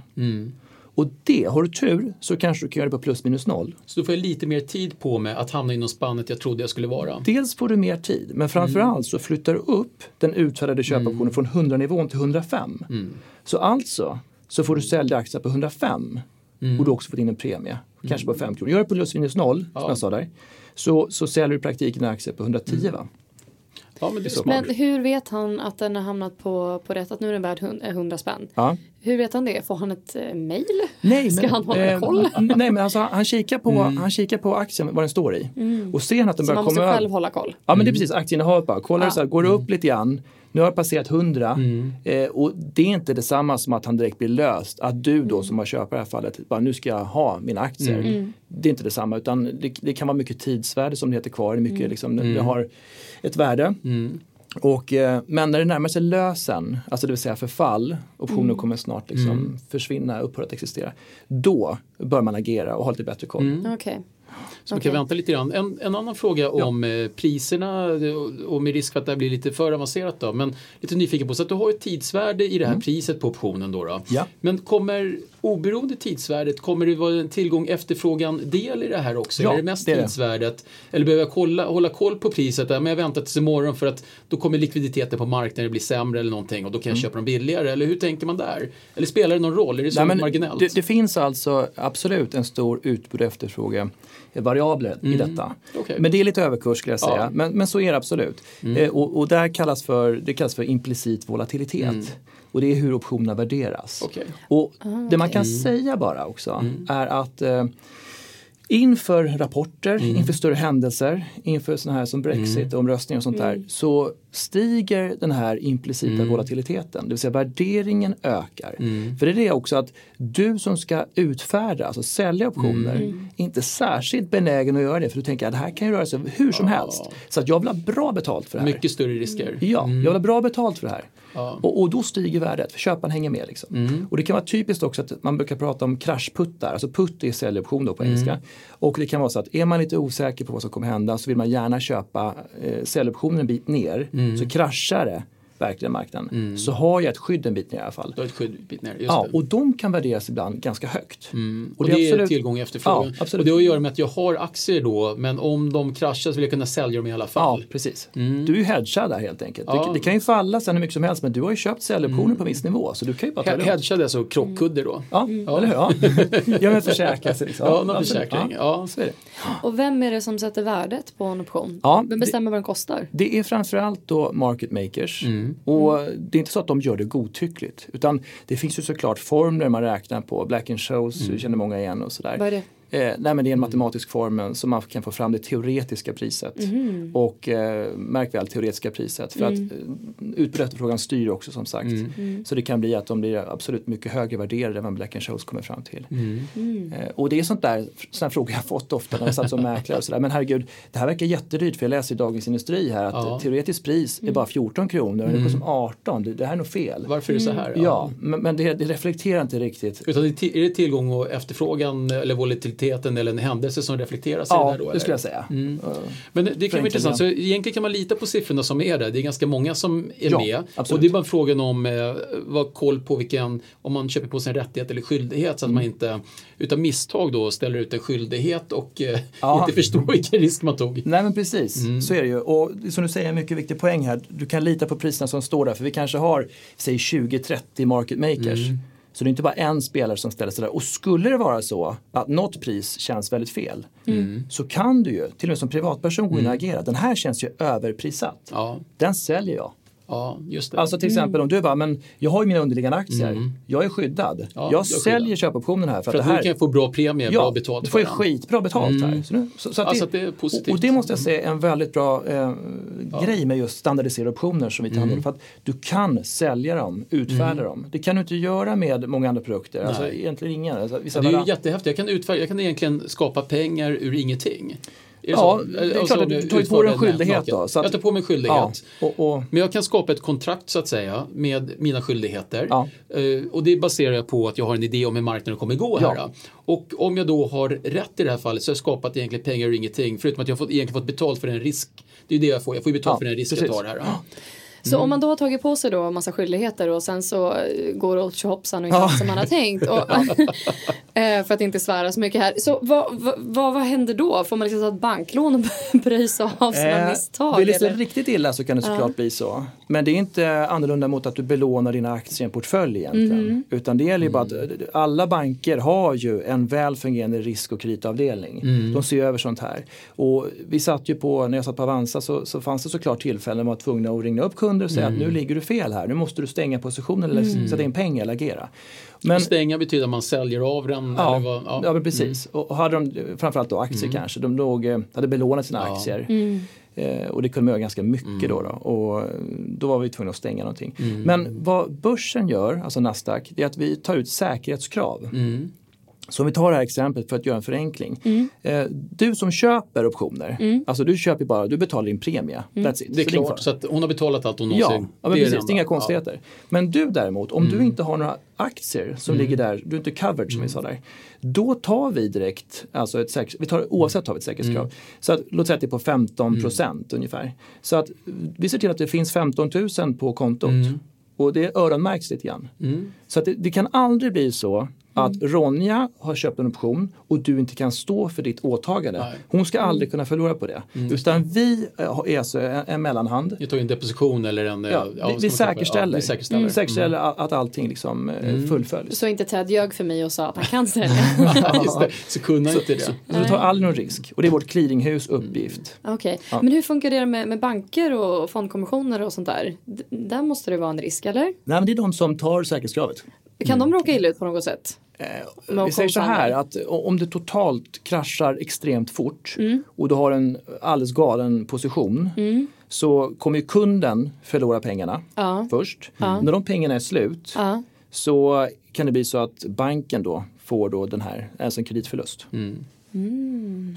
[SPEAKER 3] Och det, har du tur så kanske du kan göra det på plus minus noll.
[SPEAKER 1] Så då får jag lite mer tid på mig att hamna inom spannet jag trodde jag skulle vara.
[SPEAKER 3] Dels får du mer tid, men framförallt så flyttar du upp den utfärdade köpoptionen från 100 nivån till 105. Så alltså så får du sälja aktier på 105 och du också fått in en premie, kanske på 5 kronor. Gör det på plus minus noll, som jag sa där, så, så säljer du i praktiken en aktie på 110. Va?
[SPEAKER 1] Ja, men det är smart.
[SPEAKER 2] Men hur vet han att den har hamnat på, på rätt, att nu är den värd hund- eh, 100 spänn?
[SPEAKER 3] Ja.
[SPEAKER 2] Hur vet han det? Får han ett eh, mail?
[SPEAKER 3] Nej,
[SPEAKER 2] Ska
[SPEAKER 3] men,
[SPEAKER 2] han hålla
[SPEAKER 3] eh,
[SPEAKER 2] koll?
[SPEAKER 3] Nej, men alltså, han, kikar på, han kikar på aktien, vad den står i. Och ser han att den
[SPEAKER 2] Mm. Så
[SPEAKER 3] börjar
[SPEAKER 2] man måste
[SPEAKER 3] komma över-
[SPEAKER 2] själv hålla koll?
[SPEAKER 3] Ja men det är precis aktieinnehavet bara. Kollar så här, går det upp lite grann, nu har det passerat 100 eh, och det är inte detsamma som att han direkt blir löst. Att du då som har köpt i det här fallet, bara nu ska jag ha mina aktier. Det är inte detsamma utan det, det kan vara mycket tidsvärde som det heter kvar. Det, är mycket, liksom, det har ett värde. Och, eh, men när det närmar sig lösen, alltså det vill säga förfall, optionen kommer snart liksom försvinna, upphöra att existera. Då bör man agera och ha lite bättre koll.
[SPEAKER 2] Okej.
[SPEAKER 1] Så man kan vänta lite grann. En, en annan fråga om eh, priserna och, och med risk för att det här blir lite för avancerat då. Men lite nyfiken på, så att du har ett tidsvärde i det här priset på optionen då. då.
[SPEAKER 3] Ja.
[SPEAKER 1] Men kommer oberoende tidsvärdet, kommer det vara en tillgång efterfrågan del i det här också?
[SPEAKER 3] Ja,
[SPEAKER 1] är det mest
[SPEAKER 3] det är det.
[SPEAKER 1] tidsvärdet? Eller behöver jag kolla, hålla koll på priset? Ja, Men jag väntar tills imorgon för att då kommer likviditeten på marknaden bli sämre eller någonting och då kan
[SPEAKER 3] Mm.
[SPEAKER 1] jag köpa dem billigare. Eller hur tänker man där? Eller spelar det någon roll? Är det så
[SPEAKER 3] Nej,
[SPEAKER 1] marginellt?
[SPEAKER 3] Det, det finns alltså absolut en stor utbud och efterfrågan variabler i detta.
[SPEAKER 1] Okej.
[SPEAKER 3] Men det är lite överkurs skulle jag säga.
[SPEAKER 1] Ja.
[SPEAKER 3] Men, men så är det absolut. Eh, och, och där kallas för, det kallas för implicit volatilitet. Och det är hur optionerna värderas.
[SPEAKER 1] Okej.
[SPEAKER 3] Och det man kan säga bara också är att eh, inför rapporter, inför större händelser, inför sådana här som Brexit, omröstningar och sånt där, så stiger den här implicita volatiliteten. Det vill säga värderingen ökar. För det är det också att du som ska utfärda, alltså sälja optioner, inte är särskilt benägen att göra det för du tänker att det här kan ju röra sig hur som helst. Så att jag vill ha bra betalt för det här.
[SPEAKER 1] Mycket större risker.
[SPEAKER 3] Ja, jag vill ha bra betalt för det här.
[SPEAKER 1] Ja.
[SPEAKER 3] Och, och då stiger värdet, för köparen hänger med. Liksom. Och det kan vara typiskt också att man brukar prata om kraschputtar, alltså putt är säljoption då på engelska. Och det kan vara så att är man lite osäker på vad som kommer hända så vill man gärna köpa eh, säljoptionen en bit ner. Så kraschar det verkligen marknaden så har jag ett skydd en bit ner i alla fall.
[SPEAKER 1] Du har ett skydd bit ner. Just
[SPEAKER 3] Ja,
[SPEAKER 1] det.
[SPEAKER 3] och de kan värderas ibland ganska högt.
[SPEAKER 1] Och det, är
[SPEAKER 3] absolut-
[SPEAKER 1] tillgång och efterfrågan.
[SPEAKER 3] Ja, absolut.
[SPEAKER 1] och det har att göra med att jag har aktier då, men om de kraschar så vill jag kunna sälja dem i alla
[SPEAKER 3] Ja,
[SPEAKER 1] fall.
[SPEAKER 3] precis. Du är ju hedgad där helt enkelt.
[SPEAKER 1] Ja.
[SPEAKER 3] Det, det kan ju falla sen hur mycket som helst men du har ju köpt säljoptioner på en viss nivå så du kan ju bara ta det.
[SPEAKER 1] Hedgad är alltså krockkudde då.
[SPEAKER 3] Ja, eller hur? Ja, (laughs) (laughs) ja men försäkra sig. Liksom.
[SPEAKER 1] Ja, någon försäkring. Ja.
[SPEAKER 3] så är det.
[SPEAKER 2] Och vem är det som sätter värdet på en option?
[SPEAKER 3] Ja,
[SPEAKER 2] vem bestämmer vad den kostar?
[SPEAKER 3] Det är framförallt då market makers.
[SPEAKER 1] Mm.
[SPEAKER 3] Och det är inte så att de gör det godtyckligt. Utan det finns ju såklart formler man räknar på. Black and Shows
[SPEAKER 1] Mm.
[SPEAKER 3] känner många igen och sådär.
[SPEAKER 2] Vad är det?
[SPEAKER 3] Eh, nej men det är en matematisk formel som man kan få fram det teoretiska priset.
[SPEAKER 1] Mhm.
[SPEAKER 3] Och eh, märk väl teoretiska priset. För att
[SPEAKER 1] Mm.
[SPEAKER 3] eh, utbud och efterfrågan styr också som sagt.
[SPEAKER 1] Mm.
[SPEAKER 3] Så det kan bli att de blir absolut mycket högre värderade än vad Black and Shows kommer fram till.
[SPEAKER 1] Mm.
[SPEAKER 3] Eh, och det är sånt där, såna frågor jag har fått ofta när jag satt som (laughs) mäklare och sådär. Men herregud, det här verkar jättedyrt för jag läser i Dagens Industri här att
[SPEAKER 1] Ja.
[SPEAKER 3] teoretiskt pris är bara 14 kronor och det kostar 18. Det, det här är nog fel.
[SPEAKER 1] Varför är det så här?
[SPEAKER 3] Ja, men, men det, det reflekterar inte riktigt.
[SPEAKER 1] Utan det är det tillgång och efterfrågan eller volatiliteten eller en händelse som reflekteras i
[SPEAKER 3] Ja,
[SPEAKER 1] det där då?
[SPEAKER 3] det
[SPEAKER 1] eller?
[SPEAKER 3] skulle jag säga.
[SPEAKER 1] Men det, det kan vara intressant. Så
[SPEAKER 3] ja.
[SPEAKER 1] egentligen kan man lita på siffrorna som är där. Det är ganska många som är
[SPEAKER 3] Ja,
[SPEAKER 1] med.
[SPEAKER 3] absolut.
[SPEAKER 1] Och det är bara frågan om eh, vad koll på vilken, om man köper på sig en rättighet eller skyldighet så att
[SPEAKER 3] Mm.
[SPEAKER 1] man inte utan misstag då ställer ut en skyldighet och eh,
[SPEAKER 3] Ja. (laughs)
[SPEAKER 1] inte förstår vilken risk man tog.
[SPEAKER 3] Nej men precis,
[SPEAKER 1] Mm.
[SPEAKER 3] så är det ju. Och som du säger, en mycket viktig poäng här. Du kan lita på priserna som står där. För vi kanske har, säg 20-30 market makers.
[SPEAKER 1] Mm.
[SPEAKER 3] Så det är inte bara en spelare som ställer sig där. Och skulle det vara så att något pris känns väldigt fel.
[SPEAKER 1] Mm.
[SPEAKER 3] Så kan du ju, till och med som privatperson, gå in och agera. Den här känns ju överprissatt.
[SPEAKER 1] Ja,
[SPEAKER 3] Den säljer jag.
[SPEAKER 1] Ja just det.
[SPEAKER 3] Alltså till exempel om du bara, men jag har ju mina underliggande aktier. Jag är skyddad.
[SPEAKER 1] Ja,
[SPEAKER 3] jag
[SPEAKER 1] du är
[SPEAKER 3] säljer
[SPEAKER 1] skyddad.
[SPEAKER 3] köpoptionen här. För,
[SPEAKER 1] för
[SPEAKER 3] att
[SPEAKER 1] att
[SPEAKER 3] det här
[SPEAKER 1] kan jag få bra premie, bra betalt
[SPEAKER 3] du får ju skitbra betalt här. Så, nu- så, så att
[SPEAKER 1] Alltså att det är positivt.
[SPEAKER 3] Och, det måste jag säga är en väldigt bra eh, grej med just standardiserade optioner som vi tar om. För att du kan sälja dem, utfärda dem. Det kan du inte göra med många andra produkter. Alltså egentligen inga. Alltså,
[SPEAKER 1] Ja, det är ju jättehäftigt. Jag kan, utfärda, jag kan egentligen skapa pengar ur ingenting. Det
[SPEAKER 3] Ja,
[SPEAKER 1] så?
[SPEAKER 3] det är klart att du tar ju på dig en skyldighet då, så att-
[SPEAKER 1] jag tar på mig skyldighet.
[SPEAKER 3] Ja, och, och,
[SPEAKER 1] Men jag kan skapa ett kontrakt så att säga med mina skyldigheter.
[SPEAKER 3] Ja.
[SPEAKER 1] Eh, och det baserar jag på att jag har en idé om hur marknaden kommer gå här.
[SPEAKER 3] Ja.
[SPEAKER 1] Och om jag då har rätt i det här fallet så har jag skapat egentligen pengar ur ingenting. Förutom att jag har fått, egentligen fått betalt för den risk. Det är det jag får. Jag får ju betalt för den risk
[SPEAKER 3] precis.
[SPEAKER 1] jag tar här. Ja.
[SPEAKER 2] Så om man då har tagit på sig då en massa skyldigheter och sen så eh, går det åt tjohoppsan och inte alls som man har tänkt. Och, (laughs) (laughs) eh, för att inte svära så mycket här. Så vad, vad, vad, vad händer då? Får man liksom ta ett banklån (laughs) och böjsa av sina
[SPEAKER 3] Eh,
[SPEAKER 2] misstag?
[SPEAKER 3] Vill det riktigt illa så kan det såklart bli så. Men det är inte annorlunda mot att du belånar dina aktier i en portfölj egentligen.
[SPEAKER 2] Mhm.
[SPEAKER 3] Utan det gäller ju bara att eh, alla banker har ju en väl fungerande risk och kreditavdelning.
[SPEAKER 1] Mm.
[SPEAKER 3] De ser över sånt här. Och vi satt ju på, när jag satt på Avanza så, så fanns det såklart tillfällen när man var tvungna att ringa upp kunder och säga
[SPEAKER 1] Mm.
[SPEAKER 3] att nu ligger du fel här. Nu måste du stänga positionen eller sätta in pengar eller agera. Men,
[SPEAKER 1] Stänga betyder att man säljer av den.
[SPEAKER 3] Ja,
[SPEAKER 1] eller vad,
[SPEAKER 3] ja. men precis. Och och hade de framförallt då aktier
[SPEAKER 1] Mm.
[SPEAKER 3] kanske, de låg, eh, hade belånat sina aktier. Eh, och det kunde man göra ganska mycket då, då. Och eh, då var vi tvungna att stänga någonting. Men vad börsen gör, alltså Nasdaq, det är att vi tar ut säkerhetskrav. Så om vi tar det här exemplet för att göra en förenkling. Eh, du som köper optioner, alltså du köper bara, du betalar din premie. That's it.
[SPEAKER 1] Det är
[SPEAKER 3] Så
[SPEAKER 1] klart,
[SPEAKER 3] fara.
[SPEAKER 1] så att hon har betalat allt hon
[SPEAKER 3] Ja,
[SPEAKER 1] någonsin.
[SPEAKER 3] ja men
[SPEAKER 1] det är
[SPEAKER 3] precis,
[SPEAKER 1] det
[SPEAKER 3] det är inga konstigheter. Men du däremot, om du inte har några aktier som ligger där, du är inte covered som vi sa där. Då tar vi direkt, alltså ett säker, vi tar, oavsett tar vi ett säkerhetskrav. Så att, låt säga att det är på 15 procent ungefär. Så att vi ser till att det finns 15 000 på kontot. Och det öronmärks lite grann. Så att det, det kan aldrig bli så att Ronja har köpt en option och du inte kan stå för ditt åtagande.
[SPEAKER 1] Nej.
[SPEAKER 3] Hon ska aldrig kunna förlora på det. Utan vi eh, är alltså en, en mellanhand.
[SPEAKER 1] Jag tar en deposition eller en...
[SPEAKER 3] Ja,
[SPEAKER 1] ja, vad
[SPEAKER 3] vi, vi säkerställer,
[SPEAKER 1] Ja, vi säkerställer. Mm.
[SPEAKER 3] vi säkerställer att, att allting liksom eh, fullföljs.
[SPEAKER 2] Så inte Ted ljög för mig och sa att han kan sälja. (laughs)
[SPEAKER 1] Ja, just det. (laughs) Så kunde han inte det.
[SPEAKER 3] Så vi tar aldrig någon risk och det är vårt clearinghus uppgift.
[SPEAKER 2] Okej, men hur funkar det med, med banker och fondkommissioner och sånt där? D- där måste det vara en risk, eller?
[SPEAKER 3] Nej, men det är de som tar säkerhetskravet.
[SPEAKER 2] Kan de råka illa ut på något sätt? Med
[SPEAKER 3] Vi säger så här att om det totalt kraschar extremt fort
[SPEAKER 2] Mm.
[SPEAKER 3] och du har en alldeles galen position så kommer ju kunden förlora pengarna
[SPEAKER 2] Ja.
[SPEAKER 3] först. När de pengarna är slut
[SPEAKER 2] Ja.
[SPEAKER 3] så kan det bli så att banken då får då den här, alltså en kreditförlust.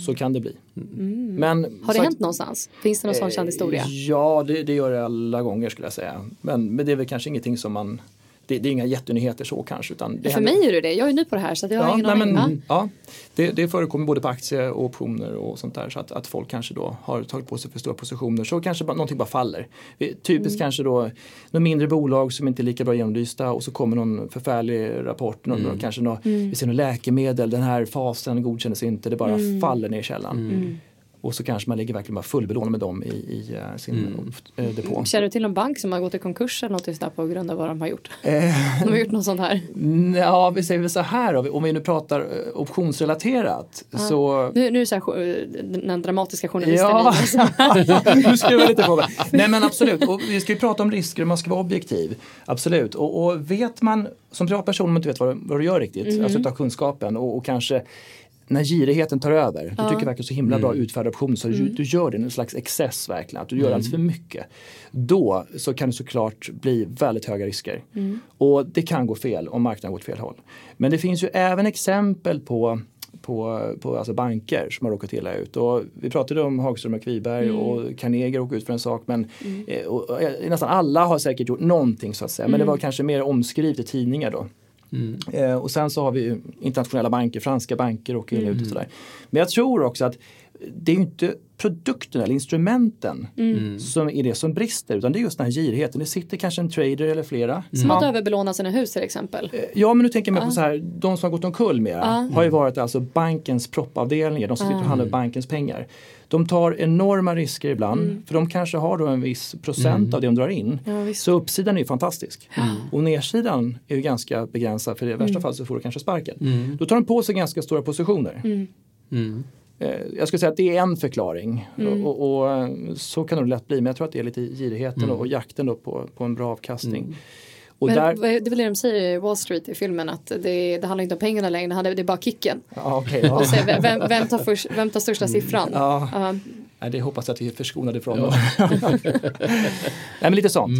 [SPEAKER 3] Så kan det bli. Men,
[SPEAKER 2] Mm. Har det
[SPEAKER 3] sagt-
[SPEAKER 2] hänt någonstans? Finns det någon sån känd historia?
[SPEAKER 3] Eh, Ja, det, det gör det alla gånger skulle jag säga. Men, men det är väl kanske ingenting som man, det, det är inga jättenyheter så kanske. Utan det
[SPEAKER 2] För
[SPEAKER 3] händer-
[SPEAKER 2] mig är det det. Jag är ny på det här så jag har
[SPEAKER 3] Ja,
[SPEAKER 2] ingen
[SPEAKER 3] nej,
[SPEAKER 2] aning.
[SPEAKER 3] men,
[SPEAKER 2] Ja.
[SPEAKER 3] ja, det, det förekommer både på aktier och optioner och sånt där. Så att, att folk kanske då har tagit på sig för stora positioner så kanske bara, någonting bara faller. Typiskt kanske då några mindre bolag som inte är lika bra genomlysta och så kommer någon förfärlig rapport. Någon, någon, kanske någon, Vi ser något läkemedel, den här fasen godkändes inte, det bara faller ner i källaren. Och så kanske man ligger verkligen bara fullbelånad med dem i, i eh, sin eh, depå.
[SPEAKER 2] Känner du till någon bank som har gått i konkurs eller något sånt där på grund av vad de har gjort?
[SPEAKER 3] Eh. (laughs)
[SPEAKER 2] De har gjort något sånt här.
[SPEAKER 3] Ja, vi säger väl så här då, om vi nu pratar optionsrelaterat så
[SPEAKER 2] Nu, nu är det så här, jo- den dramatiska journalisten
[SPEAKER 3] Ja, (laughs) nu skruvar jag lite på mig. Nej men absolut, och vi ska ju prata om risker och man ska vara objektiv. Absolut, och, och vet man som privatperson om man inte vet vad, vad du gör riktigt, alltså utav kunskapen och, och kanske när girigheten tar över, du tycker det verkar så himla bra utfärda optioner så du, du gör det i en slags excess verkligen, att du gör alldeles för mycket. Då så kan det såklart bli väldigt höga risker. Och det kan gå fel om marknaden går åt fel håll. Men det finns ju även exempel på på, på alltså banker som har råkat illa ut. Och vi pratade om Hagström och Kviberg och Carnegie råkade ut för en sak men eh, och, och, eh, nästan alla har säkert gjort någonting så att säga. Men det var kanske mer omskrivet i tidningar då. Eh, och sen så har vi internationella banker, franska banker och ut och sådär. Men jag tror också att det är ju inte produkten eller instrumenten som är det som brister utan det är just den här girigheten. Det sitter kanske en trader eller flera.
[SPEAKER 2] Som
[SPEAKER 3] Man-
[SPEAKER 2] att överbelåna sina hus till exempel.
[SPEAKER 3] Ja men nu tänker jag mig på så här, de som har gått omkull mera har ju varit alltså bankens proppavdelningar, de som sitter och handlar med bankens pengar. De tar enorma risker ibland för de kanske har då en viss procent av det de drar in. så uppsidan är ju fantastisk. Och nedsidan är ju ganska begränsad för i värsta fall så får du kanske sparken. Då tar de på sig ganska stora positioner. Eh, Jag skulle säga att det är en förklaring och, och, och så kan det lätt bli men jag tror att det är lite girigheten och jakten då på, på en bra avkastning. Och
[SPEAKER 2] Men,
[SPEAKER 3] där,
[SPEAKER 2] Det är väl det de säger i Wall Street i filmen att det, det handlar inte om pengarna längre, det är bara kicken.
[SPEAKER 3] ja, okej, ja.
[SPEAKER 2] Så, vem, vem, tar först, vem tar största siffran?
[SPEAKER 3] Ja.
[SPEAKER 2] Ja.
[SPEAKER 3] Nej, det hoppas jag att vi är förskonade ifrån. då. (laughs) Nej, men lite sånt.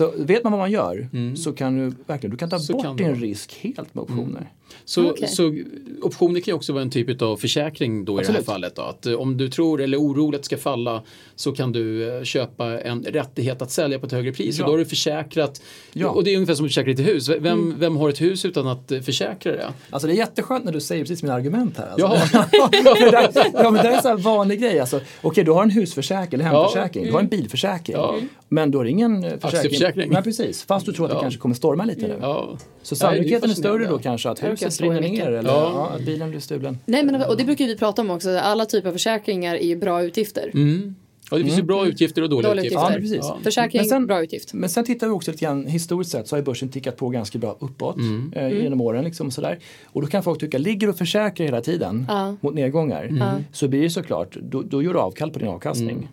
[SPEAKER 2] Mm.
[SPEAKER 3] Så vet man vad man gör så kan du verkligen du kan ta
[SPEAKER 1] Så
[SPEAKER 3] bort din
[SPEAKER 1] vara.
[SPEAKER 3] risk helt med optioner.
[SPEAKER 1] Så,
[SPEAKER 2] Okej.
[SPEAKER 1] så optioner kan ju också vara en typ av försäkring då i det
[SPEAKER 3] Absolut.
[SPEAKER 1] här fallet. Då. Att eh, om du tror eller är orolig att det ska falla så kan du eh, köpa en rättighet att sälja på ett högre pris.
[SPEAKER 3] Ja.
[SPEAKER 1] Och då har du försäkrat.
[SPEAKER 3] Ja.
[SPEAKER 1] Och det är ungefär som att försäkra ditt hus. Vem,
[SPEAKER 2] Mm.
[SPEAKER 1] vem har ett hus utan att eh, försäkra det?
[SPEAKER 3] Alltså det är jätteskönt när du säger precis mina argument här. Alltså.
[SPEAKER 1] Jaha. (laughs)
[SPEAKER 3] Ja, men det är en sån här vanlig grej. Alltså, Okej, du har en husförsäkring eller hemförsäkring. Du har en bilförsäkring.
[SPEAKER 1] Ja.
[SPEAKER 3] Men du har ingen försäkring.
[SPEAKER 1] Aktieförsäkring.
[SPEAKER 3] Nej, precis. Fast du tror att det
[SPEAKER 1] Ja.
[SPEAKER 3] kanske kommer storma lite nu.
[SPEAKER 1] Ja.
[SPEAKER 3] Så
[SPEAKER 1] Nej, det är
[SPEAKER 3] sannolikheten är större då kanske att huset brinner ner eller
[SPEAKER 1] Ja.
[SPEAKER 3] ja, att bilen blir stulen.
[SPEAKER 2] Nej men och det brukar vi prata om också, alla typer av försäkringar är ju bra utgifter.
[SPEAKER 1] Mm. Ja, det finns ju bra utgifter och dåliga,
[SPEAKER 2] Dåliga
[SPEAKER 1] utgifter.
[SPEAKER 2] utgifter.
[SPEAKER 3] Ja, precis.
[SPEAKER 1] Ja.
[SPEAKER 2] Försäkring,
[SPEAKER 3] Men sen-
[SPEAKER 2] bra utgift.
[SPEAKER 3] Men sen tittar vi också lite grann historiskt sett så har börsen tickat på ganska bra uppåt
[SPEAKER 1] Mm.
[SPEAKER 3] eh, genom åren. Liksom, och, sådär. och då kan folk tycka, ligger du och försäkrar hela tiden
[SPEAKER 2] Ja.
[SPEAKER 3] mot nedgångar
[SPEAKER 1] Mm.
[SPEAKER 3] så blir det såklart, då, då gör du avkall på din avkastning.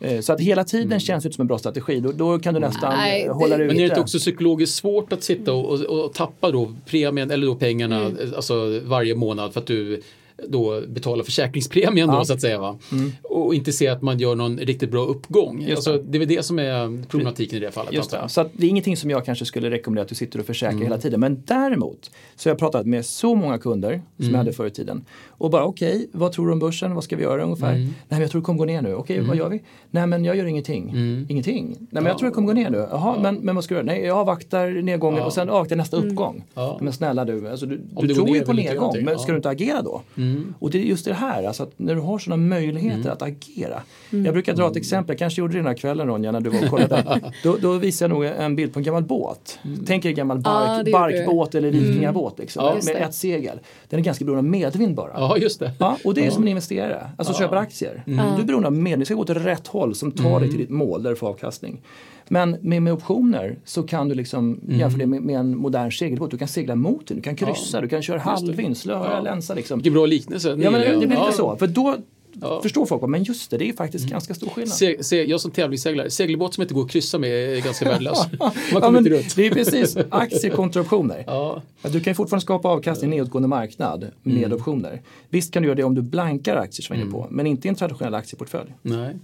[SPEAKER 2] Ja.
[SPEAKER 3] Eh, Så att hela tiden känns det som en bra strategi. Då, då kan du nästan
[SPEAKER 2] Nej,
[SPEAKER 3] eh, hålla
[SPEAKER 2] det-
[SPEAKER 3] dig
[SPEAKER 1] Men är det inte också psykologiskt svårt att sitta och, och, och tappa då premien eller då pengarna
[SPEAKER 3] Mm.
[SPEAKER 1] alltså varje månad för att du då betalar försäkringspremien då
[SPEAKER 3] Ja. Mm.
[SPEAKER 1] så att säga va? Och inte se att man gör någon riktigt bra uppgång.
[SPEAKER 3] Just
[SPEAKER 1] Alltså,
[SPEAKER 3] det.
[SPEAKER 1] är väl det som är problematiken i det fallet.
[SPEAKER 3] Just det. Så att det är ingenting som jag kanske skulle rekommendera att du sitter och försäkrar
[SPEAKER 1] Mm.
[SPEAKER 3] hela tiden. Men däremot så har jag pratat med så många kunder som
[SPEAKER 1] Mm.
[SPEAKER 3] jag hade förr i tiden. Och bara okej, vad tror du om börsen? Vad ska vi göra ungefär?
[SPEAKER 1] Mm.
[SPEAKER 3] Nej men jag tror det kommer gå ner nu. Okej, vad gör vi? Nej men jag gör ingenting.
[SPEAKER 1] Mm.
[SPEAKER 3] Ingenting? Nej men jag tror det kommer gå ner nu. Jaha, men, men vad ska du göra? Nej jag avvaktar nedgången
[SPEAKER 1] Ja.
[SPEAKER 3] och sen avvaktar nästa uppgång.
[SPEAKER 1] Ja.
[SPEAKER 3] Men snälla du, alltså, du, du tror ju på nedgång. Men
[SPEAKER 1] Ja.
[SPEAKER 3] ska du inte agera då? Och det är just det här, alltså att när du har sådana möjligheter att agera. Jag brukar dra ett exempel, jag kanske gjorde det den här kvällen Ronja när du var och kollade. (laughs) då, då visade jag nog en bild på en gammal båt. Tänk er en gammal
[SPEAKER 2] Ja,
[SPEAKER 3] bark,
[SPEAKER 2] du.
[SPEAKER 3] barkbåt eller vikingabåt liksom,
[SPEAKER 1] Ja.
[SPEAKER 3] med, ett segel. Den är ganska beroende av medvind bara.
[SPEAKER 1] Ja, just det.
[SPEAKER 3] Ja, och det är som en investerare, alltså köper aktier. Du är beroende av medel, det ska gå åt rätt håll som tar dig till ditt mål där du får avkastning. Men med, med optioner så kan du liksom jämföra det med, med en modern segelbåt. Du kan segla mot den, du kan kryssa, du kan köra halvvind, slöa,
[SPEAKER 1] Ja.
[SPEAKER 3] länsa liksom.
[SPEAKER 1] Vilken bra liknelse.
[SPEAKER 3] Ja men det, blir
[SPEAKER 1] Ja.
[SPEAKER 3] lite så, för då
[SPEAKER 1] Ja.
[SPEAKER 3] förstår folk, men just det, det är faktiskt ganska stor skillnad.
[SPEAKER 1] Se, se, jag som tävlingsseglare, segelbåt som inte går att kryssa med är ganska värdelös. (laughs) Man
[SPEAKER 3] Ja,
[SPEAKER 1] kommer inte runt.
[SPEAKER 3] det är precis aktier kontra optioner.
[SPEAKER 1] Ja.
[SPEAKER 3] Ja, Du kan fortfarande skapa avkastning i en nedåtgående marknad med
[SPEAKER 1] Mm.
[SPEAKER 3] optioner. Visst kan du göra det om du blankar aktier som inne på, men inte i en traditionell aktieportfölj.
[SPEAKER 1] Nej.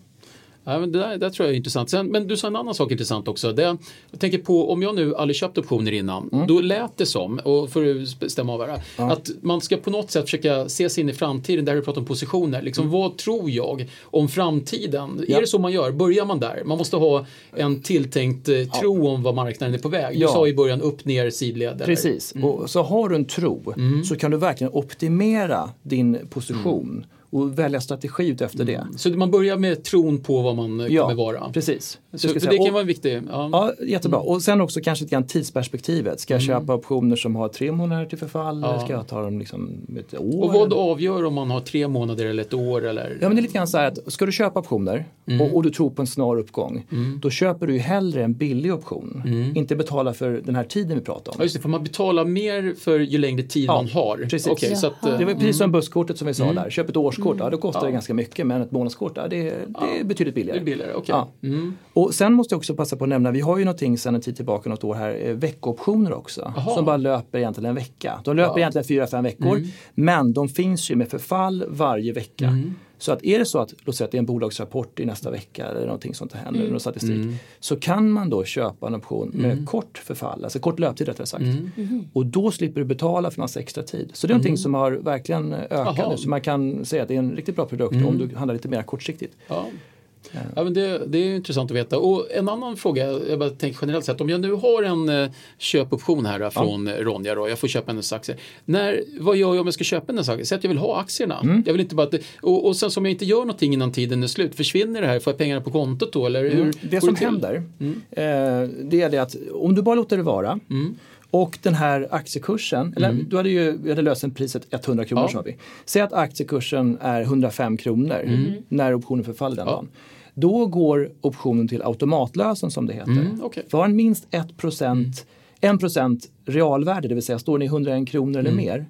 [SPEAKER 1] Ja, men det, där, det tror jag är intressant. Sen, men du sa en annan sak intressant också. Det, jag tänker på om jag nu aldrig köpt optioner innan.
[SPEAKER 3] Mm.
[SPEAKER 1] Då lät det som, och för att stämma av här, att man ska på något sätt försöka se sig in i framtiden där du pratar om positioner. Liksom, Vad tror jag om framtiden?
[SPEAKER 3] Mm. Ja.
[SPEAKER 1] Är det så man gör? Börjar man där? Man måste ha en tilltänkt eh, tro om vad marknaden är på väg. Du
[SPEAKER 3] Ja.
[SPEAKER 1] sa i början upp, ner, sidled. eller?
[SPEAKER 3] Precis, och så har du en tro så kan du verkligen optimera din position och välja strategi efter det.
[SPEAKER 1] Så man börjar med tron på vad man eh, kommer vara.
[SPEAKER 3] precis.
[SPEAKER 1] Så,
[SPEAKER 3] säga.
[SPEAKER 1] det kan
[SPEAKER 3] Och-
[SPEAKER 1] vara en viktig... Ja.
[SPEAKER 3] Ja, jättebra. Och sen också kanske lite grann tidsperspektivet. Ska jag köpa optioner som har tre månader till förfall eller ska jag ta dem liksom ett år?
[SPEAKER 1] Och vad avgör om man har tre månader eller ett år? Eller?
[SPEAKER 3] Ja men det är lite grann så här att ska du köpa optioner och, och du tror på en snar uppgång då köper du ju hellre en billig option. Inte betala för den här tiden vi pratar om.
[SPEAKER 1] Ja, just det, för man betalar mer för ju längre tid
[SPEAKER 3] Ja,
[SPEAKER 1] man har.
[SPEAKER 3] precis.
[SPEAKER 1] Okej, så att,
[SPEAKER 3] Det var precis som busskortet som vi sa där. Köp ett årskort, ja, då kostar det ganska mycket men ett månadskort, ja, det, det är betydligt billigare.
[SPEAKER 1] det är billigare. Okej.
[SPEAKER 3] Ja. Och sen måste jag också passa på att nämna, vi har ju någonting sedan en tid tillbaka, något år här, eh, veckooptioner också.
[SPEAKER 1] Jaha.
[SPEAKER 3] Som bara löper egentligen en vecka. De löper egentligen fyra, fem veckor. Men de finns ju med förfall varje vecka. Så att är det så att, låt säga att det är en bolagsrapport i nästa vecka eller någonting sånt händer, eller någon statistik. Så kan man då köpa en option med kort förfall, alltså kort löptid rättare sagt. Och då slipper du betala för massa extra tid. Så det är någonting som har verkligen ökat
[SPEAKER 1] Jaha.
[SPEAKER 3] nu. Så man kan säga att det är en riktigt bra produkt om du handlar lite mer kortsiktigt.
[SPEAKER 1] Ja. Ja, men det, det är intressant att veta. Och en annan fråga, jag bara tänker generellt sett, om jag nu har en eh, köpoption här från ja. Ronja då, jag får köpa hennes aktier. När, vad gör jag om jag ska köpa hennes aktier? Säg att jag vill ha aktierna.
[SPEAKER 3] Mm.
[SPEAKER 1] Jag vill inte bara att, och, och sen som jag inte gör någonting innan tiden är slut, försvinner det här? Får jag pengarna på kontot då? Eller hur
[SPEAKER 3] Mm. Det som händer eh, det är det att om du bara låter det vara och den här aktiekursen, eller du hade ju vi hade löst en priset 100 kronor
[SPEAKER 1] Ja.
[SPEAKER 3] vi. Säg att aktiekursen är 105 kronor när optionen förfaller den dagen. Då går optionen till automatlösen som det heter.
[SPEAKER 1] okej.
[SPEAKER 3] För har den minst 1 procent, 1 procent realvärde, det vill säga står den i 101 kronor eller mer,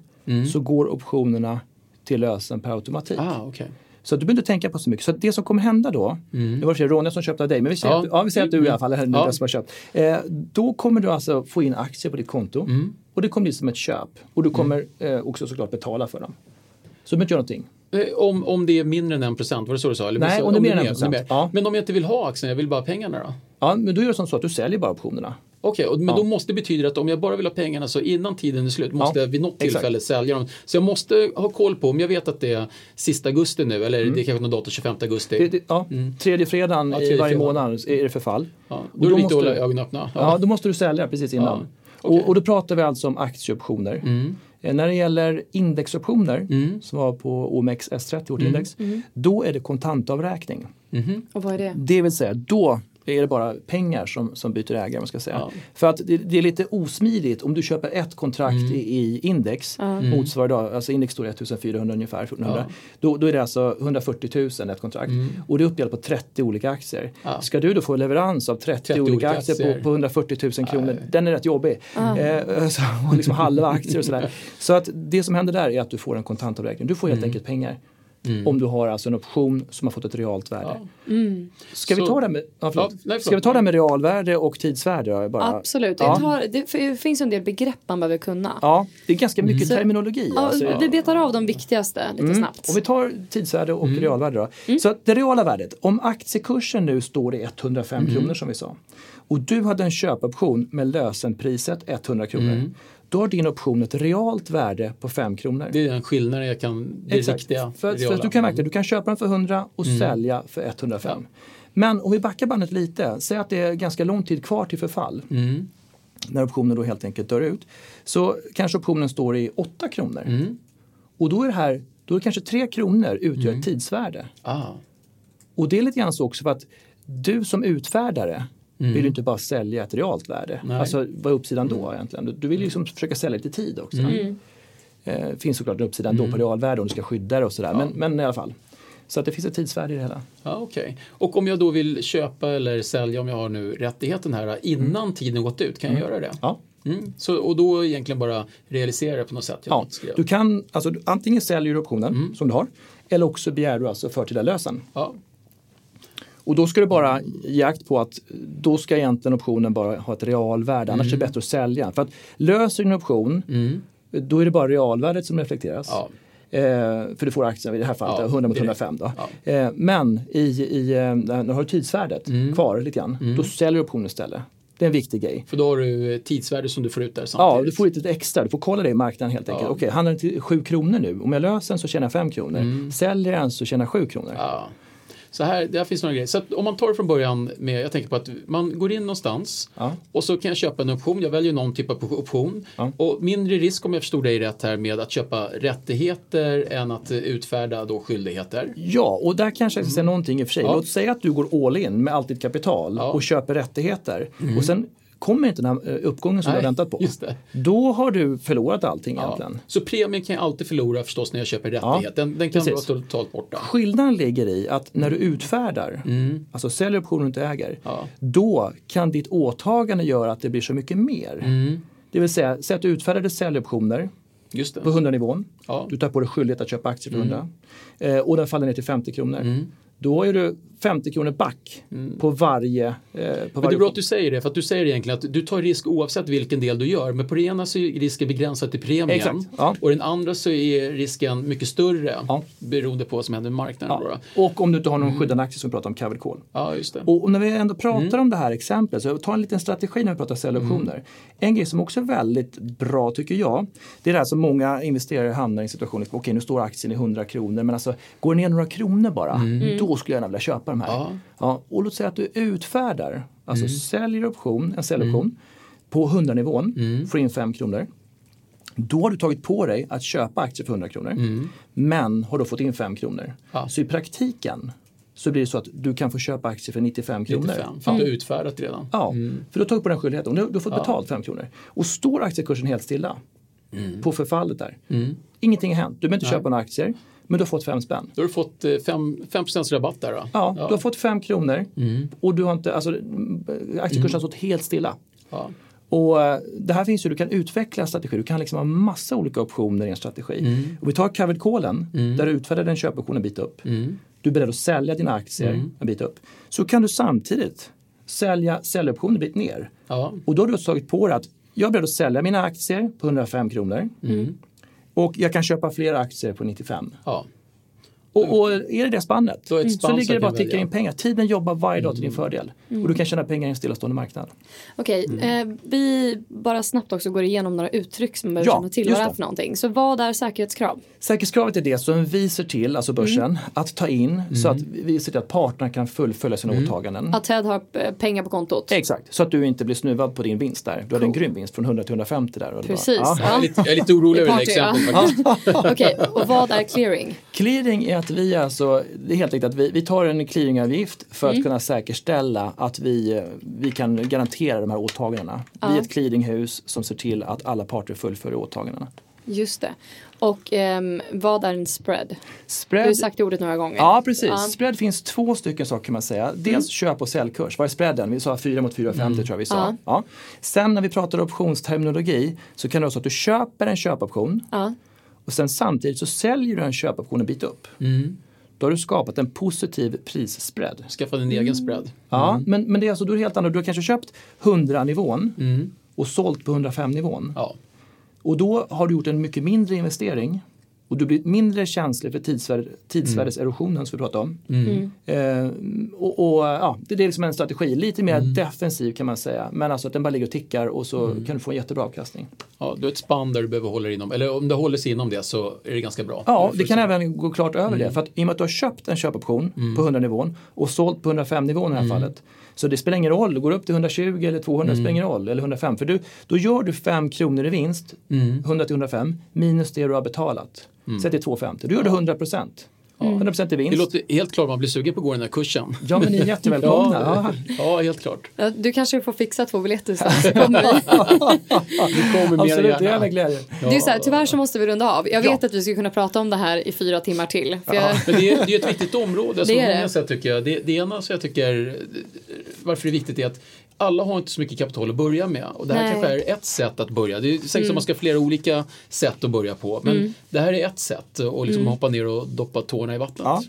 [SPEAKER 3] så går optionerna till lösen per automatik.
[SPEAKER 1] Ah, okej.
[SPEAKER 3] Så du behöver inte tänka på så mycket. Så det som kommer hända då, det var för Ronja som köpte av dig, men vi säger,
[SPEAKER 1] Ja.
[SPEAKER 3] att, ja, vi säger att du i alla fall är den
[SPEAKER 1] Ja.
[SPEAKER 3] som har köpt. Eh, då kommer du alltså få in aktier på ditt konto och det kommer bli som ett köp. Och du kommer eh, också såklart betala för dem. Så du behöver inte göra någonting.
[SPEAKER 1] Eh, Om, om det är mindre än en procent, var det så du sa? Eller
[SPEAKER 3] Nej,
[SPEAKER 1] så-
[SPEAKER 3] om det är mer än en procent, ja.
[SPEAKER 1] Men om jag inte vill ha aktierna, jag vill bara ha pengarna då?
[SPEAKER 3] Ja, men då gör det som så att du säljer bara optionerna.
[SPEAKER 1] Okej, och- men då måste det betyda att om jag bara vill ha pengarna så innan tiden är slut måste
[SPEAKER 3] Ja,
[SPEAKER 1] jag vid något
[SPEAKER 3] exakt.
[SPEAKER 1] tillfälle sälja dem. Så jag måste ha koll på, om jag vet att det är sista augusti nu eller det är kanske någon datum 25 augusti.
[SPEAKER 3] Mm. Det, det, ja, Tredje fredagen
[SPEAKER 1] Ja,
[SPEAKER 3] i
[SPEAKER 1] tredje
[SPEAKER 3] varje
[SPEAKER 1] fredagen.
[SPEAKER 3] månad är det förfall.
[SPEAKER 1] ja,
[SPEAKER 3] Och
[SPEAKER 1] då är det viktigt att
[SPEAKER 3] måste
[SPEAKER 1] hålla
[SPEAKER 3] du-
[SPEAKER 1] ögonen öppna.
[SPEAKER 3] Ja, då måste du sälja precis innan.
[SPEAKER 1] Ja, okej.
[SPEAKER 3] och, och då pratar vi alltså om aktieoptioner.
[SPEAKER 1] Mm.
[SPEAKER 3] Eh, När det gäller indexoptioner, som var på OMX S30, vårt
[SPEAKER 1] Mm.
[SPEAKER 3] index, då är det kontantavräkning.
[SPEAKER 2] Och vad är det?
[SPEAKER 3] Det vill säga, då är det bara pengar som, som byter ägare. Man ska säga.
[SPEAKER 1] Ja.
[SPEAKER 3] För att det, det är lite osmidigt om du köper ett kontrakt
[SPEAKER 1] Mm.
[SPEAKER 3] i, i index, motsvarar då, alltså index står 1400 ungefär, 1400.
[SPEAKER 1] Ja.
[SPEAKER 3] Då, då är det alltså 140 000 ett kontrakt och det är uppdelat på 30 olika aktier.
[SPEAKER 1] Mm. Ja.
[SPEAKER 3] Ska du då få leverans av 30,
[SPEAKER 1] 30
[SPEAKER 3] olika
[SPEAKER 1] olika
[SPEAKER 3] aktier,
[SPEAKER 1] aktier.
[SPEAKER 3] På, på 140 000 kronor, den är rätt jobbig. Eh, så, och liksom halva aktier och sådär. (laughs) Så att det som händer där är att du får en kontantavräkning. Du får
[SPEAKER 1] Mm.
[SPEAKER 3] helt enkelt pengar. Om du har alltså en option som har fått ett realt värde. Ska vi ta det med, ja, förlåt.
[SPEAKER 1] Ja, nej, förlåt.
[SPEAKER 3] Ska vi ta det med realvärde och tidsvärde? Bara,
[SPEAKER 2] Absolut.
[SPEAKER 3] Ja.
[SPEAKER 2] Tar, det finns en del begrepp man behöver kunna.
[SPEAKER 3] ja, det är ganska mycket
[SPEAKER 2] Så-
[SPEAKER 3] terminologi.
[SPEAKER 2] Ja,
[SPEAKER 3] alltså.
[SPEAKER 2] Vi betar av de viktigaste lite
[SPEAKER 3] Mm.
[SPEAKER 2] snabbt.
[SPEAKER 3] Om vi tar tidsvärde och
[SPEAKER 1] Mm.
[SPEAKER 3] realvärde då. Så det reala värdet, om aktiekursen nu står i 105
[SPEAKER 1] Mm.
[SPEAKER 3] kronor som vi sa och du hade en köpoption med lösenpriset 100 kronor. Då har din option ett realt värde på 5 kronor.
[SPEAKER 1] Det är den skillnaden jag kan, det
[SPEAKER 3] Exakt.
[SPEAKER 1] riktiga.
[SPEAKER 3] För, för att du kan verkligen, du kan köpa den för 100 och sälja för 105. Men om vi backar bandet lite, säg att det är ganska lång tid kvar till förfall. När optionen då helt enkelt dör ut. Så kanske optionen står i 8 kronor. Och då är det här då är kanske 3 kronor utgör ett tidsvärde.
[SPEAKER 1] Ah.
[SPEAKER 3] Och det är lite grann så också för att du som utfärdare vill ju inte bara sälja ett realt värde.
[SPEAKER 1] Nej.
[SPEAKER 3] Alltså vad är uppsidan då egentligen? Du- Du vill ju liksom försöka sälja lite tid också. Eh, finns såklart en uppsida då på realvärde om du ska skydda det och sådär. Men, men i alla fall. Så att det finns ett tidsvärde i det hela.
[SPEAKER 1] Ja, okej. Och om jag då vill köpa eller sälja, om jag har nu rättigheten här, innan tiden gått ut, kan jag göra det?
[SPEAKER 3] Ja.
[SPEAKER 1] Mm. Så, och då egentligen bara realisera det på något sätt?
[SPEAKER 3] Ja, du kan, alltså, du- antingen säljer du optionen som du har eller också begär du alltså förtida lösen.
[SPEAKER 1] Ja.
[SPEAKER 3] Och då ska du bara ge akt på att då ska egentligen optionen bara ha ett realvärde, annars är det bättre att sälja. För att löser du en option, då är det bara realvärdet som reflekteras.
[SPEAKER 1] Ja.
[SPEAKER 3] Eh, för du får aktien i det här fallet,
[SPEAKER 1] Ja,
[SPEAKER 3] 100 mot
[SPEAKER 1] direkt.
[SPEAKER 3] 105 då. Eh, men i, i, eh, när du har tidsvärdet kvar lite grann, då säljer du optionen istället. Det är en viktig grej.
[SPEAKER 1] För då har du tidsvärde som du får ut där
[SPEAKER 3] Ja,
[SPEAKER 1] samtidigt.
[SPEAKER 3] du får lite extra. Du får kolla det i marknaden helt enkelt. Okej, handlar den till 7 kronor nu? Om jag löser den så tjänar jag 5 kronor. Säljer jag den så tjänar jag 7 kronor.
[SPEAKER 1] Ja. Så här, där finns några grejer. Så om man tar det från början med, jag tänker på att man går in någonstans
[SPEAKER 3] Ja.
[SPEAKER 1] och så kan jag köpa en option. Jag väljer någon typ av option.
[SPEAKER 3] Ja.
[SPEAKER 1] Och mindre risk om jag förstod dig rätt här med att köpa rättigheter än att utfärda då skyldigheter.
[SPEAKER 3] Ja, och där kanske jag ska säga någonting i och för sig.
[SPEAKER 1] Ja.
[SPEAKER 3] Låt säga att du går all in med allt ditt kapital.
[SPEAKER 1] Mm.
[SPEAKER 3] och köper rättigheter. Och sen kommer inte den här eh, uppgången som du
[SPEAKER 1] Nej,
[SPEAKER 3] har väntat på. Då har du förlorat allting
[SPEAKER 1] Ja.
[SPEAKER 3] egentligen.
[SPEAKER 1] Så premien kan jag alltid förlora förstås när jag köper rättighet. Den, den kan
[SPEAKER 3] precis.
[SPEAKER 1] vara totalt borta.
[SPEAKER 3] Skillnaden ligger i att när du utfärdar, alltså säljer optionen du inte äger,
[SPEAKER 1] Mm. Ja.
[SPEAKER 3] då kan ditt åtagande göra att det blir så mycket mer.
[SPEAKER 1] Mm.
[SPEAKER 3] Det vill säga, säg att du utfärdade säljoptioner på 100-nivån.
[SPEAKER 1] Ja. Mm.
[SPEAKER 3] Du tar på dig skyldighet att köpa aktier för 100. Eh, och den faller ner till 50 kronor. Då är du 50 kronor back på varje... Eh, på
[SPEAKER 1] Mm. Men det
[SPEAKER 3] varje
[SPEAKER 1] är bra att du säger det, för att du säger egentligen att du tar risk oavsett vilken del du gör. Men på det ena så är risken begränsad till premien.
[SPEAKER 3] Exakt, ja.
[SPEAKER 1] Och den andra så är risken mycket större
[SPEAKER 3] Ja.
[SPEAKER 1] beroende på vad som händer med marknaden.
[SPEAKER 3] Ja. Och om du inte har någon skyddande aktie som vi pratar om, covered call.
[SPEAKER 1] Ja, just det.
[SPEAKER 3] Och, när vi ändå pratar
[SPEAKER 1] Mm.
[SPEAKER 3] om det här exemplet, så ta en liten strategi när vi pratar säljoptioner. En grej som också är väldigt bra tycker jag, det är det här som många investerare hamnar i situationen, okej nu står aktien i 100 kronor, men alltså går den ner några kronor bara, då skulle jag gärna vilja köpa de här.
[SPEAKER 1] Mm. Ja.
[SPEAKER 3] Ja, och låt säga att du utfärdar, alltså
[SPEAKER 1] Mm.
[SPEAKER 3] säljer option, en säljoption på 100-nivån,
[SPEAKER 1] Mm.
[SPEAKER 3] får in 5 kronor. Då har du tagit på dig att köpa aktier för 100 kronor, men har då fått in 5 kronor.
[SPEAKER 1] Mm. Ja.
[SPEAKER 3] Så i praktiken så blir det så att du kan få köpa aktier för 95 kronor.
[SPEAKER 1] 95, för att du har utfärdat redan.
[SPEAKER 3] Ja, för du har tagit på den skyldigheten. Du du har fått betalt 5 kronor. Och står aktiekursen helt stilla på förfallet där. Ingenting har hänt. Du behöver inte köpa några aktier. Men du har fått 5 spänn.
[SPEAKER 1] Då har du fått eh, 5, 5 rabatt där då.
[SPEAKER 3] Ja, du har fått 5 kronor och du har inte, alltså aktiekursen har stått helt stilla.
[SPEAKER 1] Ja.
[SPEAKER 3] Och eh, det här finns ju, du kan utveckla strategi, du kan liksom ha massa olika optioner i en strategi. Och vi tar covered callen, där du utfärdade en köpoption en bit upp. Du är beredd att sälja dina aktier en bit upp. Så kan du samtidigt sälja säljoptioner en bit ner.
[SPEAKER 1] Ja.
[SPEAKER 3] Och då har du tagit på dig att jag är beredd att sälja mina aktier på 105 kronor. Och jag kan köpa fler aktier på 95.
[SPEAKER 1] Ja.
[SPEAKER 3] Och, och är det det spannet
[SPEAKER 1] ett
[SPEAKER 3] så ligger det bara att ticka in pengar. Tiden jobbar varje dag till din fördel. Och du kan tjäna pengar i en stillastående marknad.
[SPEAKER 2] Okej,
[SPEAKER 3] Mm.
[SPEAKER 2] eh, vi bara snabbt också går igenom några uttryck som man behöver
[SPEAKER 3] Ja,
[SPEAKER 2] känna till vad det är för någonting. Så vad är säkerhetskrav?
[SPEAKER 3] Säkerhetskravet är det som vi ser till, alltså börsen, att ta in så att vi ser till att parterna kan fullfölja sina åtaganden.
[SPEAKER 2] Att Ted har eh, pengar på kontot?
[SPEAKER 3] Exakt, så att du inte blir snuvad på din vinst där. Du hade en grym vinst från 100 till 150 där. Och det var-
[SPEAKER 2] Precis.
[SPEAKER 3] Ja.
[SPEAKER 1] Jag, är lite, jag är lite orolig över det exemplet. (laughs)
[SPEAKER 2] Okej, och vad är clearing?
[SPEAKER 3] Clearing är att vi alltså, det är helt enkelt att vi, vi tar en clearingavgift för att kunna säkerställa att vi, eh, vi kan garantera de här åtagandena. Vi är ett clearinghus som ser till att alla parter fullföljer åtagandena.
[SPEAKER 2] Just det. Och ehm, vad är en spread? Du
[SPEAKER 3] Spread,
[SPEAKER 2] har sagt det ordet några gånger.
[SPEAKER 3] Ja, precis.
[SPEAKER 2] Ja.
[SPEAKER 3] Spread finns två stycken saker kan man säga. Dels köp och säljkurs. Vad är spreaden? Vi sa 4 mot 4,50 tror jag vi sa.
[SPEAKER 2] Ja.
[SPEAKER 3] Ja. Sen när vi pratar optionsterminologi så kan det vara så att du köper en köpoption
[SPEAKER 2] Ja.
[SPEAKER 3] Och sen samtidigt så säljer du en köpoption en bit upp. Då har du skapat en positiv prisspread.
[SPEAKER 1] Skaffa din egen spread.
[SPEAKER 3] Ja, men, men det är alltså då är helt annorlunda. Du har kanske köpt 100 nivån och sålt på 105 nivån.
[SPEAKER 1] Ja.
[SPEAKER 3] Och då har du gjort en mycket mindre investering och du blir mindre känslig för tidsvärd, tidsvärdeserosionen som vi pratade om. Eh, och, och ja, det är liksom en strategi, lite mer defensiv kan man säga. Men alltså att den bara ligger och tickar och så kan du få en jättebra avkastning.
[SPEAKER 1] Ja, du har ett spann där du behöver hålla dig inom, eller om det håller sig inom det så är det ganska bra.
[SPEAKER 3] Ja, det kan även gå klart över det. För att i och med att du har köpt en köpoption på 100 nivån och sålt på 105 nivån i det här fallet. Så det spelar ingen roll, du går upp till 120 eller 200
[SPEAKER 1] Mm.
[SPEAKER 3] spelar ingen roll, eller 105. För du, då gör du 5 kronor i vinst,
[SPEAKER 1] Mm.
[SPEAKER 3] 100 till 105, minus det du har betalat. Säg till 250, då gör du 100 procent. 100 procent i
[SPEAKER 1] Det
[SPEAKER 3] vinst.
[SPEAKER 1] låter helt klart man blir sugen på att gå den här kursen.
[SPEAKER 3] Ja men ni är jättevälkomna.
[SPEAKER 1] Ja,
[SPEAKER 3] Ja.
[SPEAKER 1] helt klart.
[SPEAKER 2] Ja, Du kanske får fixa två biljetter sen (laughs) kommer.
[SPEAKER 1] Det kommer mer
[SPEAKER 3] Absolut, det
[SPEAKER 1] gärna.
[SPEAKER 3] är med glädje.
[SPEAKER 2] Det är så här, tyvärr så måste vi runda av. Jag vet
[SPEAKER 3] Ja.
[SPEAKER 2] att vi skulle kunna prata om det här i fyra timmar till. För jag,
[SPEAKER 1] Men det är, det är ett viktigt område. (laughs) Så
[SPEAKER 2] Det är
[SPEAKER 1] många
[SPEAKER 2] det.
[SPEAKER 1] sätt tycker jag. Det, det ena så jag tycker, varför det är viktigt är att alla har inte så mycket kapital att börja med. Och det här
[SPEAKER 2] Nej.
[SPEAKER 1] kanske är ett sätt att börja. Det är säkert
[SPEAKER 2] Mm.
[SPEAKER 1] som man ska ha flera olika sätt att börja på. Men det här är ett sätt. Och liksom
[SPEAKER 2] Mm.
[SPEAKER 1] hoppa ner och doppa tårna i vattnet.
[SPEAKER 3] Ja.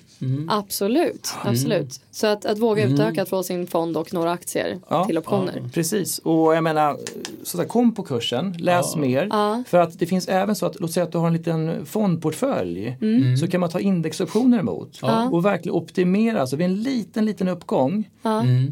[SPEAKER 2] Absolut, absolut. Så att, att våga utöka, att få sin fond och några aktier
[SPEAKER 3] Ja.
[SPEAKER 2] till optioner.
[SPEAKER 3] Precis, och jag menar, så att, kom på kursen, läs mer. För att det finns även så att, låt säga att du har en liten fondportfölj.
[SPEAKER 2] Mm.
[SPEAKER 3] Så kan man ta indexoptioner emot. Och verkligen optimera, alltså vid en liten, liten uppgång.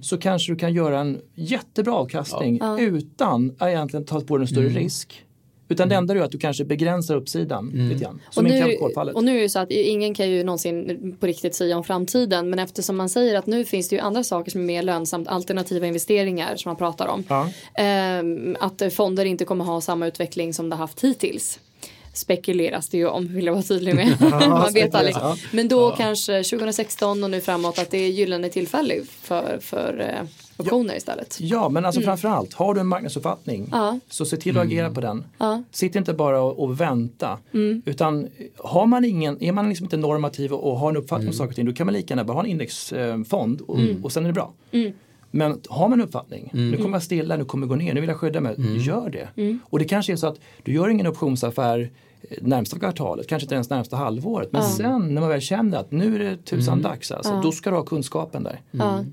[SPEAKER 3] Så kanske du kan göra en jättebra avkastning utan att egentligen ta på dig en större
[SPEAKER 1] Mm.
[SPEAKER 3] risk. Utan det enda är att du kanske begränsar uppsidan lite grann.
[SPEAKER 2] Och
[SPEAKER 3] Som i
[SPEAKER 2] nu,
[SPEAKER 3] kapitalfallet.
[SPEAKER 2] och nu är det så att ingen kan ju någonsin på riktigt säga om framtiden men eftersom man säger att nu finns det ju andra saker som är mer lönsamt, alternativa investeringar som man pratar om.
[SPEAKER 3] Ja.
[SPEAKER 2] Ehm, att fonder inte kommer ha samma utveckling som det haft hittills. Spekuleras det ju om, vill jag vara tydlig med. (laughs) man vet aldrig. Men då kanske 2016 och nu framåt att det är gyllene tillfälle för, för eh, optioner istället.
[SPEAKER 3] Ja, men alltså framförallt, har du en marknadsuppfattning
[SPEAKER 2] Mm. Ja.
[SPEAKER 3] så se till att agera på den.
[SPEAKER 2] Ja.
[SPEAKER 3] Sitt inte bara och, och vänta.
[SPEAKER 2] Mm.
[SPEAKER 3] Utan har man ingen, är man liksom inte normativ och, och har en uppfattning
[SPEAKER 1] Mm.
[SPEAKER 3] om saker och ting, då kan man lika gärna bara ha en indexfond och,
[SPEAKER 2] Mm.
[SPEAKER 3] och sen är det bra. Men har man en uppfattning, nu kommer jag stilla, nu kommer jag gå ner, nu vill jag skydda mig,
[SPEAKER 1] Mm.
[SPEAKER 3] gör det. Och det kanske är så att du gör ingen optionsaffär eh, närmsta kvartalet, kanske inte ens närmsta halvåret. Men sen när man väl känner att nu är det tusan
[SPEAKER 1] Mm.
[SPEAKER 3] dags, alltså, då ska du ha kunskapen där.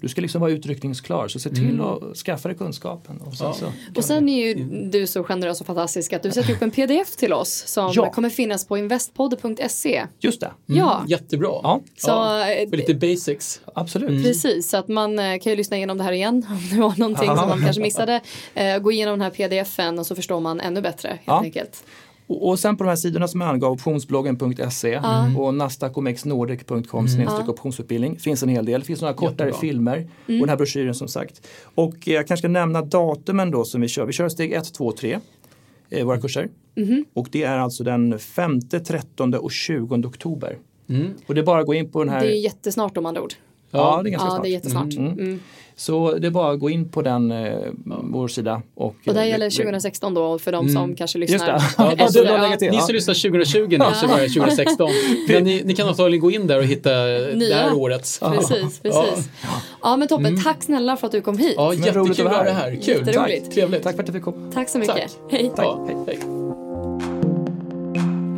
[SPEAKER 3] Du ska liksom vara utryckningsklar, så se till
[SPEAKER 1] Mm.
[SPEAKER 3] att skaffa dig kunskapen. Och sen, så,
[SPEAKER 2] Och sen är ju du så generös och fantastisk att du sätter upp en pdf till oss som
[SPEAKER 3] Ja.
[SPEAKER 2] kommer finnas på investpodd.se.
[SPEAKER 3] Just det,
[SPEAKER 2] Ja,
[SPEAKER 1] Jättebra.
[SPEAKER 3] Ja.
[SPEAKER 2] Så, eh,
[SPEAKER 1] För lite basics.
[SPEAKER 3] absolut.
[SPEAKER 2] precis. Så att man eh, kan ju lyssna igenom det här igen (laughs) om det var någonting som man (laughs) kanske missade. Eh, gå igenom den här pdfen och så förstår man ännu bättre helt
[SPEAKER 3] Ja.
[SPEAKER 2] enkelt.
[SPEAKER 3] Och, och sen på de här sidorna som jag angav, optionsbloggen.se och nasdaqomexnordic.com snedstreck optionsutbildning. finns en hel del. Det finns några kortare
[SPEAKER 1] Jättebra.
[SPEAKER 3] filmer och den här broschyren som sagt. Och eh, jag kanske ska nämna datumen då som vi kör. Vi kör steg 1, 2, 3. Eh, våra kurser. Och det är alltså den 5, 13 och 20 oktober. Och det är bara att gå in på den här.
[SPEAKER 2] Det är jättesnart om andra ord.
[SPEAKER 3] Ja, det är ganska
[SPEAKER 2] Ja,
[SPEAKER 3] snart.
[SPEAKER 2] det är jättesnart.
[SPEAKER 3] Mm.
[SPEAKER 2] Mm.
[SPEAKER 3] Så det är bara att gå in på den, eh, vår sida. Och,
[SPEAKER 2] Och det här
[SPEAKER 3] eh,
[SPEAKER 2] gäller
[SPEAKER 3] det-
[SPEAKER 2] 2016 då för de som kanske
[SPEAKER 3] Just
[SPEAKER 2] lyssnar.
[SPEAKER 3] det.
[SPEAKER 1] Ja,
[SPEAKER 3] Ja, du till.
[SPEAKER 1] Ni
[SPEAKER 3] Ja.
[SPEAKER 1] som lyssnar 2020 nu så börjar (laughs) 2016. Men ni, ni kan antagligen gå in där och hitta det
[SPEAKER 2] Nya.
[SPEAKER 1] här årets. (laughs)
[SPEAKER 2] Precis, precis. Ja men toppen, tack snälla för att du kom hit.
[SPEAKER 1] Ja, jättekul
[SPEAKER 3] att vara
[SPEAKER 1] ha det
[SPEAKER 3] här.
[SPEAKER 1] Kul. Tack. Trevligt.
[SPEAKER 3] Tack för att du fick komma.
[SPEAKER 2] Tack så mycket.
[SPEAKER 1] Tack.
[SPEAKER 2] Hej.
[SPEAKER 1] Ja, hej.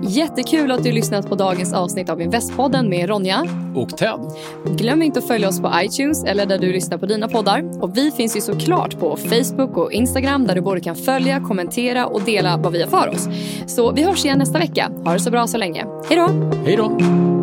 [SPEAKER 2] Jättekul att du lyssnat på dagens avsnitt av Investpodden med Ronja.
[SPEAKER 1] Och Ted.
[SPEAKER 2] Glöm inte att följa oss på iTunes eller där du lyssnar på dina poddar. Och vi finns ju såklart på Facebook och Instagram där du både kan följa, kommentera och dela vad vi har för oss. Så vi hörs igen nästa vecka. Ha det så bra så länge. Hej då!
[SPEAKER 1] Hej då.